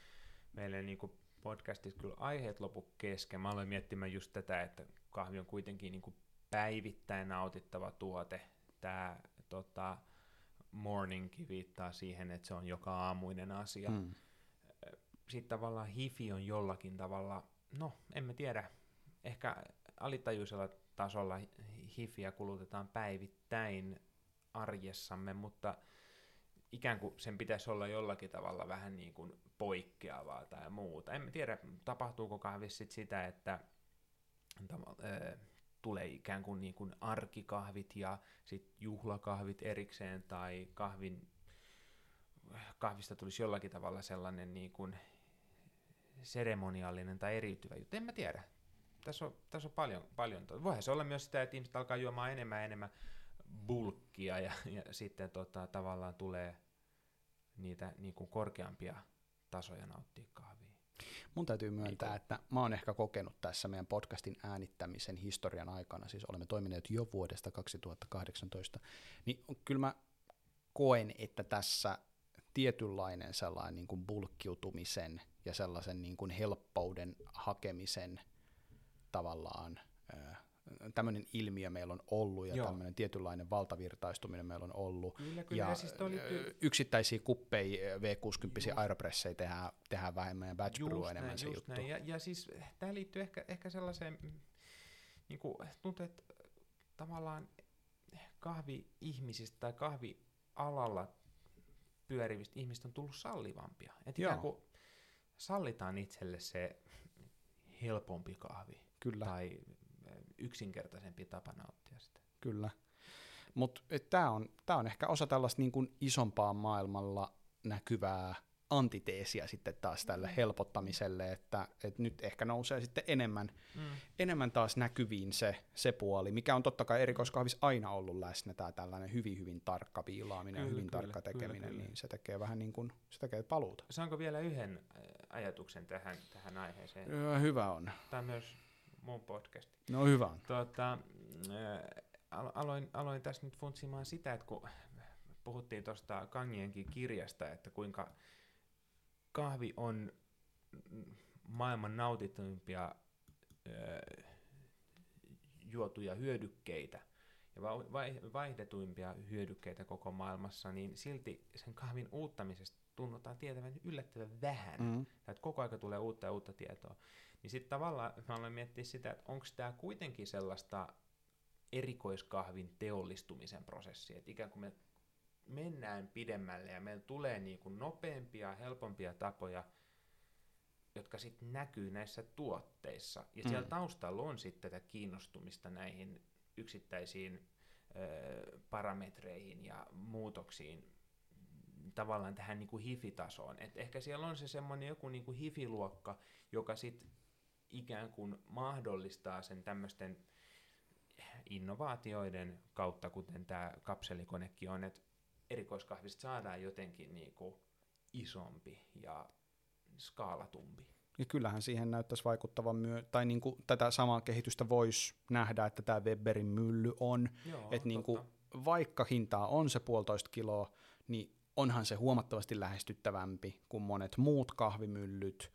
meillä niin kuin podcastissa kyllä aiheet lopu kesken. Mä aloin miettimään just tätä, että kahvi on kuitenkin niin kuin päivittäin nautittava tuote. Tämä tota, morningkin viittaa siihen, että se on joka aamuinen asia. Mm. Sitten tavallaan hifi on jollakin tavalla, no en mä tiedä, ehkä alitajuisella tasolla hifiä kulutetaan päivittäin arjessamme, mutta ikään kuin sen pitäisi olla jollakin tavalla vähän niin kuin poikkeavaa tai muuta. En tiedä, tapahtuuko kahvissa sit sitä, että tulee ikään kuin, niin kuin arkikahvit ja sit juhlakahvit erikseen tai kahvin, kahvista tulisi jollakin tavalla sellainen niin kuin seremoniallinen tai eriytyvä juttu. En mä tiedä. Tässä on, tässä on paljon, paljon. Voihan se olla myös sitä, että ihmiset alkaa juomaan enemmän ja enemmän bulkkia ja, ja sitten tota, tavallaan tulee niitä niin kuin korkeampia tasoja nauttia kahvia. Mun täytyy myöntää, että mä oon ehkä kokenut tässä meidän podcastin äänittämisen historian aikana, siis olemme toimineet jo vuodesta 2018, niin kyllä mä koen, että tässä tietynlainen sellainen niin kuin bulkkiutumisen ja sellaisen niin kuin helppouden hakemisen tavallaan tämmöinen ilmiö meillä on ollut ja Joo. tämmöinen tietynlainen valtavirtaistuminen meillä on ollut. Kyllä, kyllä. Ja, ja siis oli... yksittäisiä kuppeja, V60 aeropressejä tehdään, tehdään vähemmän ja batch brew enemmän se juttu. Näin. Ja, ja siis tämä liittyy ehkä, ehkä sellaiseen, niin kuin, tuntuu, että tavallaan kahvi-ihmisistä tai kahvi-alalla pyörivistä ihmistä on tullut sallivampia. Että ikään kuin sallitaan itselle se helpompi kahvi. Kyllä. Tai yksinkertaisempi tapa nauttia sitä. Kyllä. Mutta tämä on, tää on ehkä osa tällaista niin kuin isompaa maailmalla näkyvää antiteesia sitten taas tälle mm. helpottamiselle, että, että nyt ehkä nousee sitten enemmän, mm. enemmän taas näkyviin se, se puoli, mikä on totta kai erikoiskahvis aina ollut läsnä, tämä tällainen hyvin hyvin tarkka viilaaminen kyllä, hyvin kyllä, tarkka tekeminen, kyllä, kyllä. niin se tekee vähän niin kuin, se tekee paluuta. Saanko vielä yhden ajatuksen tähän, tähän aiheeseen? Hyvä on. Tämä on myös mun podcast. No hyvä. Tota, aloin, aloin tässä nyt funtsimaan sitä, että kun puhuttiin tuosta Kangienkin kirjasta, että kuinka kahvi on maailman nautituimpia juotuja hyödykkeitä ja vaihdetuimpia hyödykkeitä koko maailmassa, niin silti sen kahvin uuttamisesta tunnutaan tietävän yllättävän vähän. Mm. Että koko aika tulee uutta ja uutta tietoa. Niin sitten tavallaan mä aloin miettiä sitä, että onko tämä kuitenkin sellaista erikoiskahvin teollistumisen prosessia, että ikään kuin me mennään pidemmälle ja meillä tulee niin kuin nopeampia, helpompia tapoja, jotka sitten näkyy näissä tuotteissa. Ja mm. siellä taustalla on sitten tätä kiinnostumista näihin yksittäisiin ö, parametreihin ja muutoksiin tavallaan tähän niin kuin hifitasoon. Et ehkä siellä on se semmoinen joku niin kuin hifiluokka, joka sitten ikään kuin mahdollistaa sen tämmöisten innovaatioiden kautta, kuten tämä kapselikonekin on, että erikoiskahvista saadaan jotenkin niin kuin isompi ja skaalatumpi. Ja kyllähän siihen näyttäisi vaikuttavan myö- tai niin kuin tätä samaa kehitystä voisi nähdä, että tämä Weberin mylly on, että niin kuin, vaikka hintaa on se puolitoista kiloa, niin onhan se huomattavasti lähestyttävämpi kuin monet muut kahvimyllyt,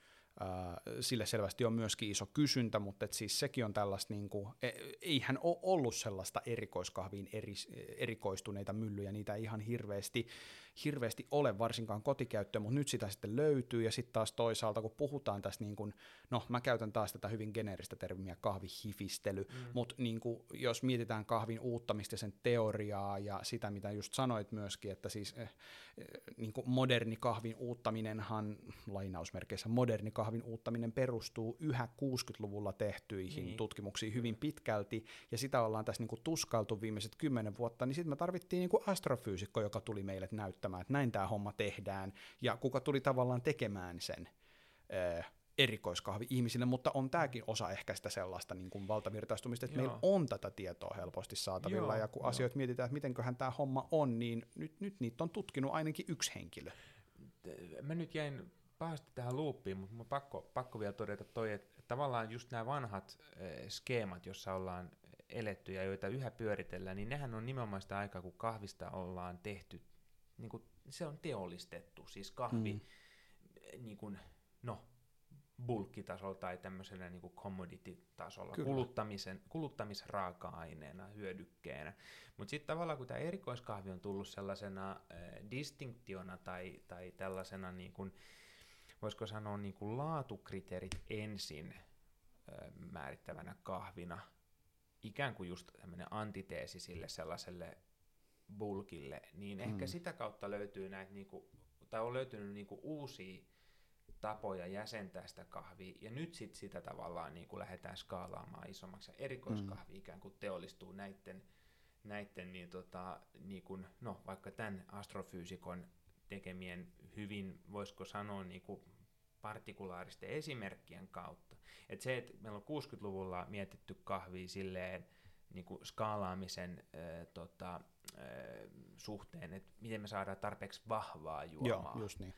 sille selvästi on myöskin iso kysyntä, mutta et siis sekin on tällaista, niin kuin, e, eihän ole ollut sellaista erikoiskahviin eri, erikoistuneita myllyjä, niitä ihan hirveästi hirveästi ole varsinkaan kotikäyttöön, mutta nyt sitä sitten löytyy, ja sitten taas toisaalta, kun puhutaan tästä, niin kun, no mä käytän taas tätä hyvin geneeristä termiä kahvihifistely, mm. mutta niin kun, jos mietitään kahvin uuttamista ja sen teoriaa ja sitä, mitä just sanoit myöskin, että siis eh, eh niin moderni kahvin uuttaminenhan, lainausmerkeissä moderni kahvin uuttaminen perustuu yhä 60-luvulla tehtyihin niin. tutkimuksiin hyvin pitkälti, ja sitä ollaan tässä niin tuskailtu viimeiset kymmenen vuotta, niin sitten me tarvittiin niin astrofyysikko, joka tuli meille näyttämään näyttämään, että näin tämä homma tehdään, ja kuka tuli tavallaan tekemään sen erikoiskahvi ihmisille, mutta on tämäkin osa ehkä sitä sellaista niin kuin valtavirtaistumista, että Joo. meillä on tätä tietoa helposti saatavilla, Joo, ja kun joo. asioita mietitään, että mitenköhän tämä homma on, niin nyt, nyt niitä on tutkinut ainakin yksi henkilö. Mä nyt jäin pahasti tähän luuppiin, mutta mun pakko, pakko vielä todeta toi, että tavallaan just nämä vanhat äh, skeemat, jossa ollaan eletty ja joita yhä pyöritellään, niin nehän on nimenomaan sitä aikaa, kun kahvista ollaan tehty, niin kuin, se on teollistettu, siis kahvi, Mm. niin kuin, no, bulkkitasolla tai tämmöisellä niin kuin commodity-tasolla, Kyllä. kuluttamisen, kuluttamisraaka-aineena, hyödykkeenä. Mutta sitten tavallaan kun tämä erikoiskahvi on tullut sellaisena äh, distinktiona tai, tai tällaisena, niin kuin, voisiko sanoa niin kuin laatukriteerit ensin äh, määrittävänä kahvina, ikään kuin just tämmöinen antiteesi sille sellaiselle bulkille, niin ehkä Mm. sitä kautta löytyy näitä, niinku, tai on löytynyt niinku uusia tapoja jäsentää sitä kahvia, ja nyt sit sitä tavallaan niinku lähdetään skaalaamaan isommaksi, ja erikoiskahvi ikään kuin teollistuu näiden, näiden niin tota, niin kuin, no, vaikka tämän astrofyysikon tekemien hyvin, voisiko sanoa, niin kuin partikulaaristen esimerkkien kautta. Et se, että meillä on 60-luvulla mietitty kahvia silleen niin kuin skaalaamisen äh, tota, suhteen, että miten me saadaan tarpeeksi vahvaa juomaa, Joo, just niin.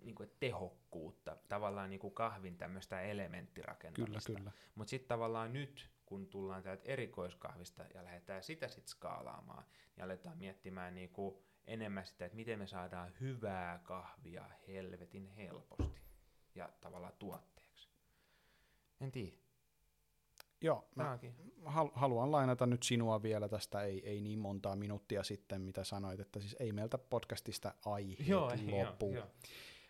niin kuin, tehokkuutta, tavallaan niin kuin kahvin tämmöistä Kyllä, elementtirakentamista. kyllä. Mutta sitten tavallaan nyt, kun tullaan täältä erikoiskahvista ja lähdetään sitä sitten skaalaamaan, niin aletaan miettimään niinku enemmän sitä, että miten me saadaan hyvää kahvia helvetin helposti ja tavallaan tuotteeksi. En tiedä. Joo, mä haluan lainata nyt sinua vielä tästä, ei, ei niin montaa minuuttia sitten, mitä sanoit, että siis ei meiltä podcastista aiheet Joo, joo, lopu. joo.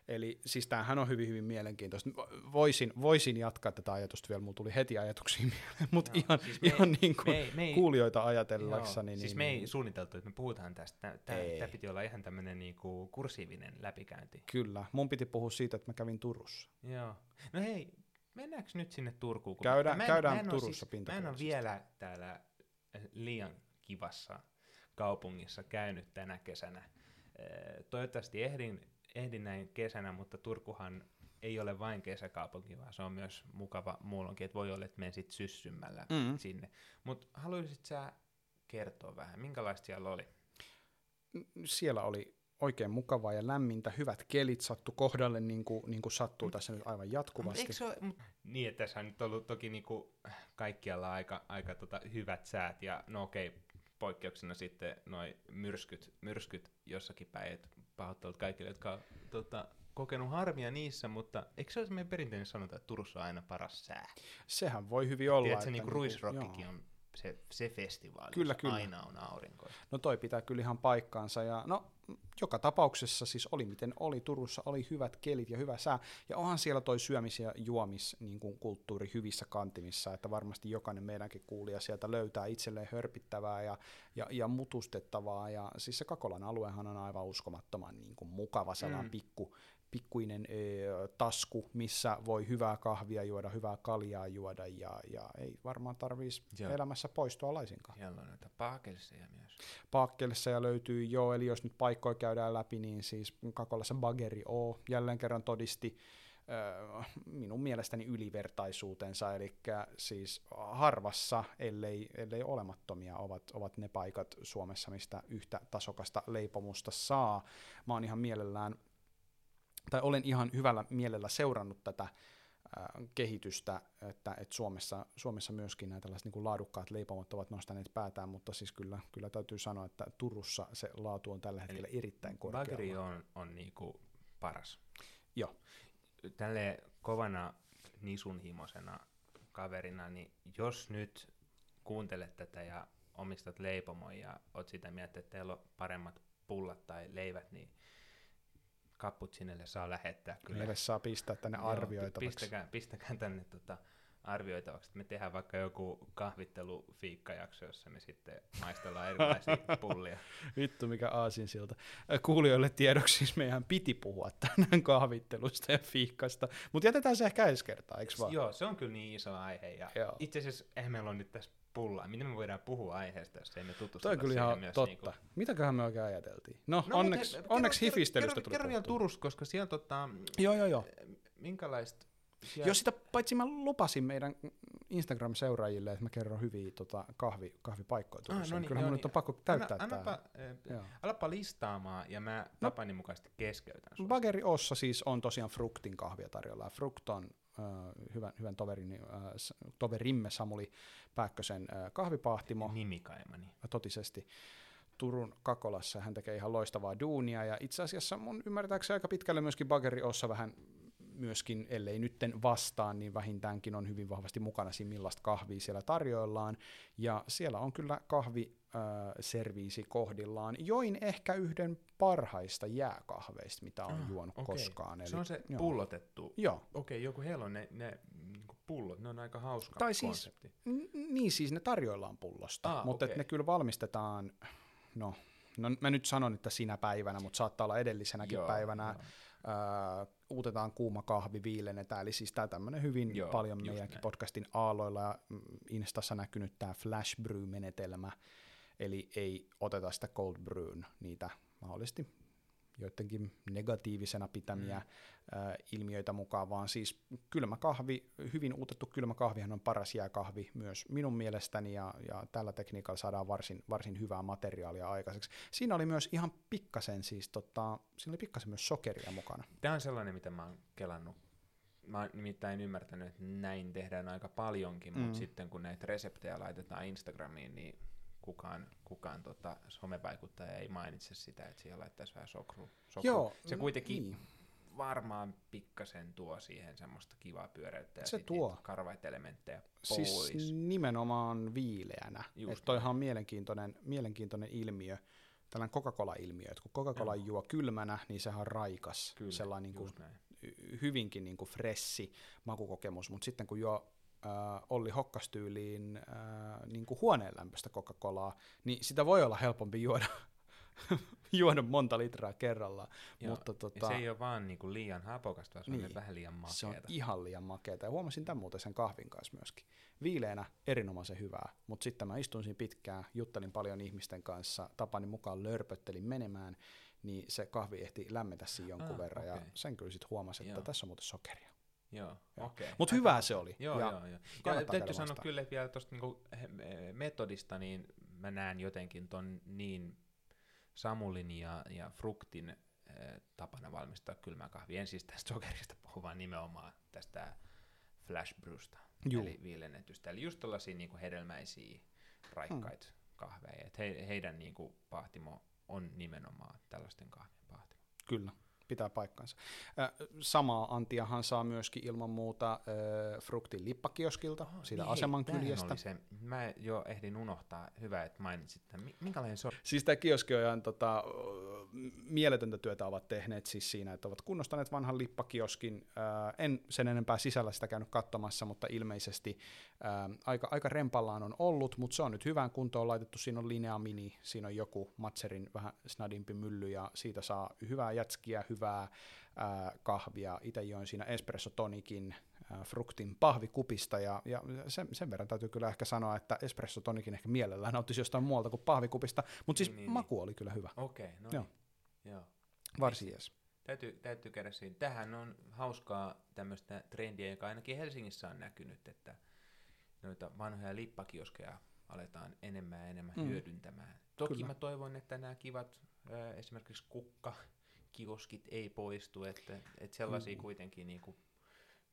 Eli siis tämähän on hyvin, hyvin mielenkiintoista. Voisin, voisin jatkaa tätä ajatusta vielä, mulla tuli heti ajatuksia mieleen, mutta ihan, siis me ei- ihan niin kuin me ei- me ei- kuulijoita ajatellakseni. Joo, niin, siis me ei niin, suunniteltu, että me puhutaan tästä. Tämä piti olla ihan tämmöinen niinku kursiivinen läpikäynti. Kyllä, mun piti puhua siitä, että mä kävin Turussa. Joo. No hei, mennäänkö nyt sinne Turkuun? Kun Käydään- mä käydään mä oo Turussa siis, Mä en ole vielä täällä eh, liian kivassa kaupungissa käynyt tänä kesänä. Eh, Toivottavasti ehdin, ehdin näin kesänä, mutta Turkuhan ei ole vain kesäkaupunki, vaan se on myös mukava muulloinkin, että voi olla, että menen sitten syssymällä Mm. sinne. Mutta haluaisit sä kertoa vähän, minkälaista siellä oli? Siellä oli oikein mukavaa ja lämmintä, hyvät kelit sattu kohdalle niin kuin, niin kuin sattuu tässä nyt aivan Mut jatkuvasti. Eikö se ole, mut, niin, että tässä on nyt ollut toki niinku kaikkialla aika, aika tota hyvät säät, ja no okei, poikkeuksena sitten noin myrskyt, myrskyt jossakin päin, että pahoittelut kaikille, jotka on tota, kokenut harmia niissä, mutta eikö se ole semmoinen perinteinen sanonta, että Turussa on aina paras sää? Sehän voi hyvin olla. Tiedätkö, niin että kuin Ruisrockikin joo. on se, se festivaali, Kyllä, kyllä. aina on aurinko. No toi pitää kyllä ihan paikkaansa. Ja no, joka tapauksessa siis oli miten oli. Turussa oli hyvät kelit ja hyvä sää. Ja onhan siellä toi syömis- ja juomis niin kuin kulttuuri hyvissä kantimissa, että varmasti jokainen meidänkin kuulija sieltä löytää itselleen hörpittävää ja, ja, ja mutustettavaa. Ja siis se Kakolan aluehan on aivan uskomattoman niin kuin mukava sellainen mm. pikku, pikkuinen ö, tasku, missä voi hyvää kahvia juoda, hyvää kaljaa juoda ja, ja ei varmaan tarvitsisi elämässä poistua laisinkaan. Siellä on noita paakelseja myös. Paakkelissa ja löytyy jo, eli jos nyt paikkoja käydään läpi, niin siis Kakolassa Bageri O jälleen kerran todisti ö, minun mielestäni ylivertaisuutensa, eli siis harvassa, ellei, ellei olemattomia, ovat, ovat ne paikat Suomessa, mistä yhtä tasokasta leipomusta saa. Mä oon ihan mielellään, tai olen ihan hyvällä mielellä seurannut tätä kehitystä, että, että Suomessa, Suomessa myöskin nämä tällaiset niin kuin laadukkaat leipomot ovat nostaneet päätään, mutta siis kyllä, kyllä täytyy sanoa, että Turussa se laatu on tällä hetkellä erittäin korkealla. Bageri on, on niinku paras. Joo. Tälle kovana nisunhimosena kaverina, niin jos nyt kuuntelet tätä ja omistat leipomon ja oot sitä mieltä, että teillä on paremmat pullat tai leivät, niin kapputsiinille saa lähettää kyllä. Meille saa pistää tänne Joo, arvioitavaksi. Pistäkää, pistäkää tänne tota arvioitavaksi. Me tehdään vaikka joku kahvittelu-fiikkajakso, jossa me sitten maistellaan erilaisia pullia. Vittu, mikä aasinsilta. Kuulijoille tiedoksi siis meidän piti puhua tänään kahvittelusta ja fiikkasta, mutta jätetään se ehkä ensi kertaa, eikö vaan? Joo, se on kyllä niin iso aihe. Ja Joo. itse asiassa eihän meillä on nyt tässä pullaa. Miten me voidaan puhua aiheesta, jos ei me tutustuta Toi kyllä ihan myös totta. Niinku... Mitäköhän me oikein ajateltiin? No, No, onneksi, kerro- onneksi kerro- hifistelystä kerro, tuli Kerro vielä. Turusta, koska siellä tota, Joo, joo, joo. minkälaista siellä, Jos sitä paitsi mä lupasin meidän Instagram-seuraajille, että mä kerron hyviä tota, kahvi, kahvipaikkoja Turussa. no niin, niin, Kyllähän joo, mun niin. nyt on pakko täyttää anna, tämä. äh, Joo. alapa listaamaan ja mä No. tapani mukaisesti keskeytän sua. Bageri Ossa siis on tosiaan Fruktin kahvia tarjolla. ja Frukt on äh, hyvän, hyvän toverin, s- toverimme Samuli Pääkkösen kahvipahtimo. Nimikaimani. totisesti Turun Kakolassa. Hän tekee ihan loistavaa duunia ja itse asiassa mun ymmärtääkseni aika pitkälle myöskin Bageri Ossa vähän myöskin, ellei nytten vastaan, niin vähintäänkin on hyvin vahvasti mukana siinä, millaista kahvia siellä tarjoillaan. Ja siellä on kyllä kahvi serviisi kohdillaan. Join ehkä yhden parhaista jääkahveista, mitä on Ah, juonut okei. koskaan. Se on se joo. pullotettu. Joo, Okei, joku heillä on ne, ne niinku pullot, ne on aika hauska Tai siis- konsepti. N- niin siis ne tarjoillaan pullosta, Ah, mutta et ne kyllä valmistetaan, no, no mä nyt sanon, että sinä päivänä, mutta saattaa olla edellisenäkin Joo, päivänä, joo. ää, uutetaan kuuma kahvi, viilennetään, eli siis tämä tämmöinen hyvin Joo, paljon meidänkin näin. podcastin aalloilla ja mm, Instassa näkynyt tämä flash brew-menetelmä, eli ei oteta sitä cold brewn, niitä mahdollisesti joidenkin negatiivisena pitämiä mm. ä, ilmiöitä mukaan, vaan siis kylmä kahvi, hyvin uutettu kylmä kahvihan on paras jääkahvi myös minun mielestäni, ja, ja tällä tekniikalla saadaan varsin, varsin hyvää materiaalia aikaiseksi. Siinä oli myös ihan pikkasen siis, tota, siinä oli pikkasen myös sokeria mukana. Tämä on sellainen, mitä mä oon kelannut. Mä oon nimittäin ymmärtänyt, että näin tehdään aika paljonkin, mm. Mm. mutta sitten kun näitä reseptejä laitetaan Instagramiin, niin kukaan, kukaan tota, somevaikuttaja ei mainitse sitä, että siihen laittaisi vähän sokru. sokru. Joo, se kuitenkin niin. varmaan pikkasen tuo siihen semmoista kivaa pyöreyttä ja Se tuo. karvaita elementtejä pois. Siis nimenomaan viileänä. Just Et toihan on mielenkiintoinen, mielenkiintoinen ilmiö, tällainen Coca-Cola-ilmiö, että kun Coca-Cola Joo. juo kylmänä, niin sehän on raikas, Kyllä, sellainen niin kuin hyvinkin niin kuin fressi makukokemus, mutta sitten kun jo äh, Olli Hokkastyyliin äh, niin kuin huoneen lämpöistä Coca-Colaa, niin sitä voi olla helpompi juoda, juoda monta litraa kerrallaan. Joo, mutta Ja tota, se ei ole vaan niinku liian hapokasta, vaan se on Niin. myös vähän liian se on makeata. ihan liian makeata. Ja huomasin tämän muuten sen kahvin kanssa myöskin. Viileänä erinomaisen hyvää, mutta sitten mä istuin siinä pitkään, juttelin paljon ihmisten kanssa, tapani mukaan lörpöttelin menemään, niin se kahvi ehti lämmetä siinä jonkun Ah, verran, ja okei. sen kyllä sitten huomasin, että Joo. tässä on muuten sokeria. Joo, okei. Mutta Aika hyvää se oli. Joo, ja joo, joo. Ja täytyy sanoa kyllä vielä tuosta niinku he- metodista, niin mä näen jotenkin ton niin Samulin ja, ja Fruktin äh, tapana valmistaa kylmää kahvia. En siis tästä sokerista puhu, vaan nimenomaan tästä flash brewsta, eli viilennetystä. Eli just tällaisia niinku hedelmäisiä, raikkaita Hmm. kahveja. Et he, heidän niinku pahtimo on nimenomaan tällaisten kahvien pahtimo. Kyllä, pitää paikkansa. Äh, samaa antiahan saa myöskin ilman muuta äh, Fruktin lippakioskilta, Oho, siitä niin aseman kyljestä. Se. Mä jo ehdin unohtaa. Hyvä, että mainitsit tämän. Mi- Minkälainen se on? Siis tämä kioski on ihan tota, mieletöntä työtä ovat tehneet siis siinä, että ovat kunnostaneet vanhan lippakioskin. Ää, en sen enempää sisällä sitä käynyt katsomassa, mutta ilmeisesti ää, aika, aika rempallaan on ollut, mutta se on nyt hyvään kuntoon laitettu. Siinä on Linea Mini, siinä on joku Matserin vähän snadimpi mylly ja siitä saa hyvää jätskiä, hyvää ää, kahvia. Itse join siinä espresso tonikin ää, fruktin pahvikupista ja, ja sen, sen verran täytyy kyllä ehkä sanoa, että espresso tonikin ehkä mielellään nauttisi jostain muualta kuin pahvikupista, mutta siis Niin, niin, niin, maku oli kyllä hyvä, Okei, no Joo. niin. Joo. varsin jees. Täytyy, täytyy käydä siinä. Tähän on hauskaa tämmöistä trendiä, joka ainakin Helsingissä on näkynyt, että noita vanhoja lippakioskeja aletaan enemmän ja enemmän Mm. hyödyntämään. Toki Kyllä. mä toivon, että nämä kivat esimerkiksi kukkakioskit ei poistu, että, että sellaisia Mm. kuitenkin niinku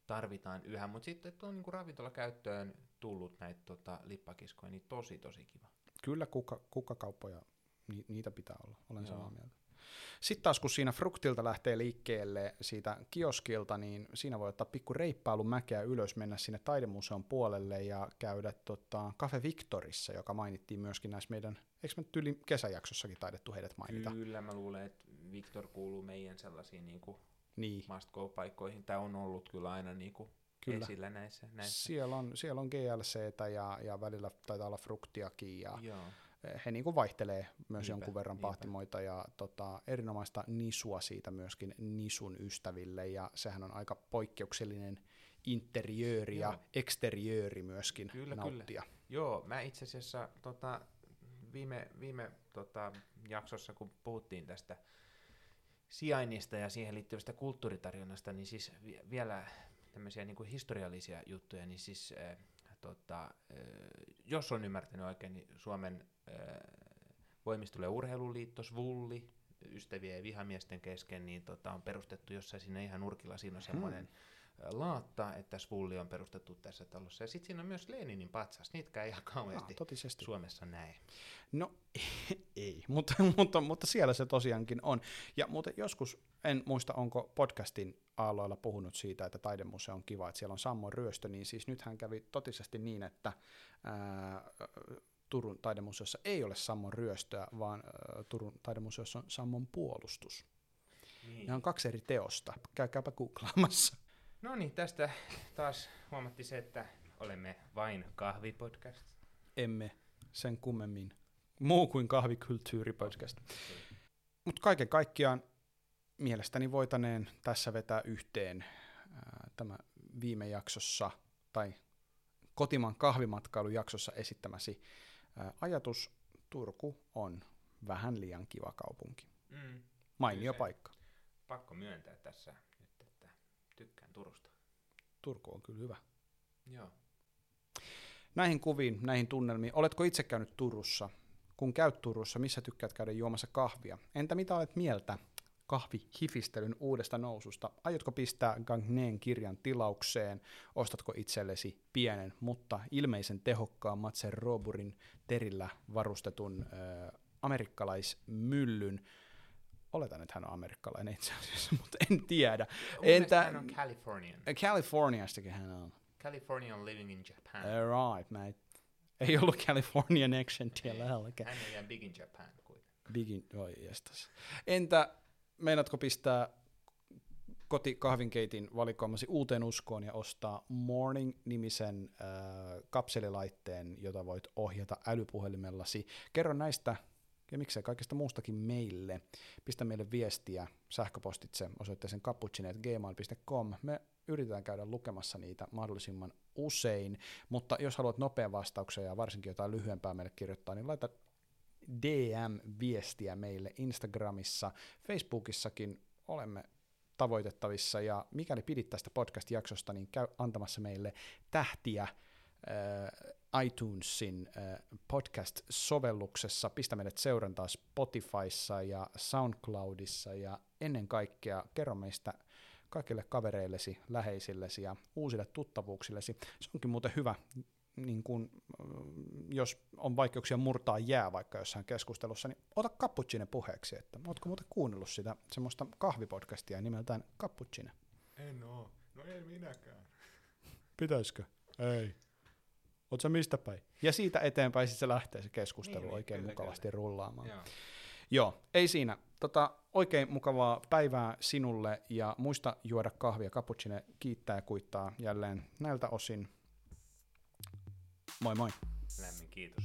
tarvitaan yhä, mutta sitten että on niinku ravintolakäyttöön tullut näitä tota, lippakiskoja, niin tosi tosi kiva. Kyllä kukka, kukkakauppoja, ni, niitä pitää olla, olen Joo. samaa mieltä. Sitten taas kun siinä Fruktilta lähtee liikkeelle siitä kioskilta, niin siinä voi ottaa pikku reippailun mäkeä ylös, mennä sinne taidemuseon puolelle ja käydä tota, Cafe Victorissa, joka mainittiin myöskin näissä meidän, eikö me nyt yli kesäjaksossakin taidettu heidät mainita? Kyllä mä luulen, että Victor kuuluu meidän sellaisiin niinku Niin, must go paikkoihin. Tämä on ollut kyllä aina niinku Kyllä. esillä näissä. näissä. siellä on, siellä on GLCtä ja, ja välillä taitaa olla Fruktiakin ja Joo. He niin kuin vaihtelee myös Niinpä, jonkun verran niinpä. pahtimoita ja tota, erinomaista nisua siitä myöskin nisun ystäville ja sehän on aika poikkeuksellinen interiööri ja Joo. eksteriööri myöskin Kyllä, nauttia. Joo, mä itse asiassa tota, viime, viime tota, jaksossa, kun puhuttiin tästä sijainnista ja siihen liittyvästä kulttuuritarjonnasta, niin siis vi- vielä tämmöisiä niin kuin historiallisia juttuja, niin siis äh, tota, äh, jos on ymmärtänyt oikein, niin Suomen äh, voimistolle urheiluliitto, Svulli, ystävien ja vihamiesten kesken, niin tota, on perustettu jossain siinä ihan nurkilla, siinä on semmoinen hmm. laatta, että Svulli on perustettu tässä talossa. Ja sitten siinä on myös Leninin patsas, niitä ei ihan kauheasti ah, Suomessa näe. No ei, mutta, mutta, mutta siellä se tosiaankin on. Ja muuten joskus, en muista onko podcastin aalloilla puhunut siitä, että taidemuseo on kiva, että siellä on Sammon ryöstö, niin siis nythän kävi totisesti niin, että ää, Turun taidemuseossa ei ole Sammon ryöstöä, vaan ää, Turun taidemuseossa on Sammon puolustus. Niin. Ne on kaksi eri teosta. Käykääpä googlaamassa. No niin, tästä taas huomattiin se, että olemme vain kahvipodcast. Emme sen kummemmin. Muu kuin kahvikulttuuripodcast. Mutta kaiken kaikkiaan mielestäni voitaneen tässä vetää yhteen ää, tämä viime jaksossa tai kotimaan kahvimatkailujaksossa esittämäsi ajatus. Turku on vähän liian kiva kaupunki. Mm. Mainio paikka. Pakko myöntää tässä nyt, että tykkään Turusta. Turku on kyllä hyvä. Joo. Näihin kuviin, näihin tunnelmiin. Oletko itse käynyt Turussa? Kun käyt Turussa, missä tykkäät käydä juomassa kahvia? Entä mitä olet mieltä kahvihifistelyn uudesta noususta. Aiotko pistää Gangneen kirjan tilaukseen? Ostatko itsellesi pienen, mutta ilmeisen tehokkaan Matsen Roburin terillä varustetun äh, amerikkalaismyllyn? Oletan, että hän on amerikkalainen itse asiassa, mutta en tiedä. Entä, hän on Californian. Californiastakin hän on. Californian living in Japan. All right, mate. Ei ollut Californian accentia lähelläkään. Hän on big in Japan kuitenkin. Big in, oi jestas. Entä meinaatko pistää kotikahvinkeitin valikoimasi uuteen uskoon ja ostaa Morning-nimisen äh, kapselilaitteen, jota voit ohjata älypuhelimellasi. Kerro näistä ja miksei kaikesta muustakin meille. Pistä meille viestiä sähköpostitse osoitteeseen cappuccine.gmail.com. Me yritetään käydä lukemassa niitä mahdollisimman usein, mutta jos haluat nopean vastauksen ja varsinkin jotain lyhyempää meille kirjoittaa, niin laita DM-viestiä meille Instagramissa, Facebookissakin olemme tavoitettavissa, ja mikäli pidit tästä podcast-jaksosta, niin käy antamassa meille tähtiä äh, iTunesin äh, podcast-sovelluksessa, pistä meidät seurantaa Spotifyssa ja SoundCloudissa, ja ennen kaikkea kerro meistä kaikille kavereillesi, läheisillesi ja uusille tuttavuuksillesi. Se onkin muuten hyvä niin kun, jos on vaikeuksia murtaa jää vaikka jossain keskustelussa, niin ota Cappuccine puheeksi, että ootko muuten kuunnellut sitä semmoista kahvipodcastia nimeltään Cappuccine? En oo. No ei minäkään. Pitäisikö? Ei. Oot sä mistä päin? Ja siitä eteenpäin sitten se lähtee se keskustelu niin, oikein kyllä, mukavasti kyllä. rullaamaan. Joo. Joo, ei siinä. Tota, oikein mukavaa päivää sinulle ja muista juoda kahvia. Cappuccine kiittää ja kuittaa jälleen näiltä osin. Moi moi. Lämmin kiitos.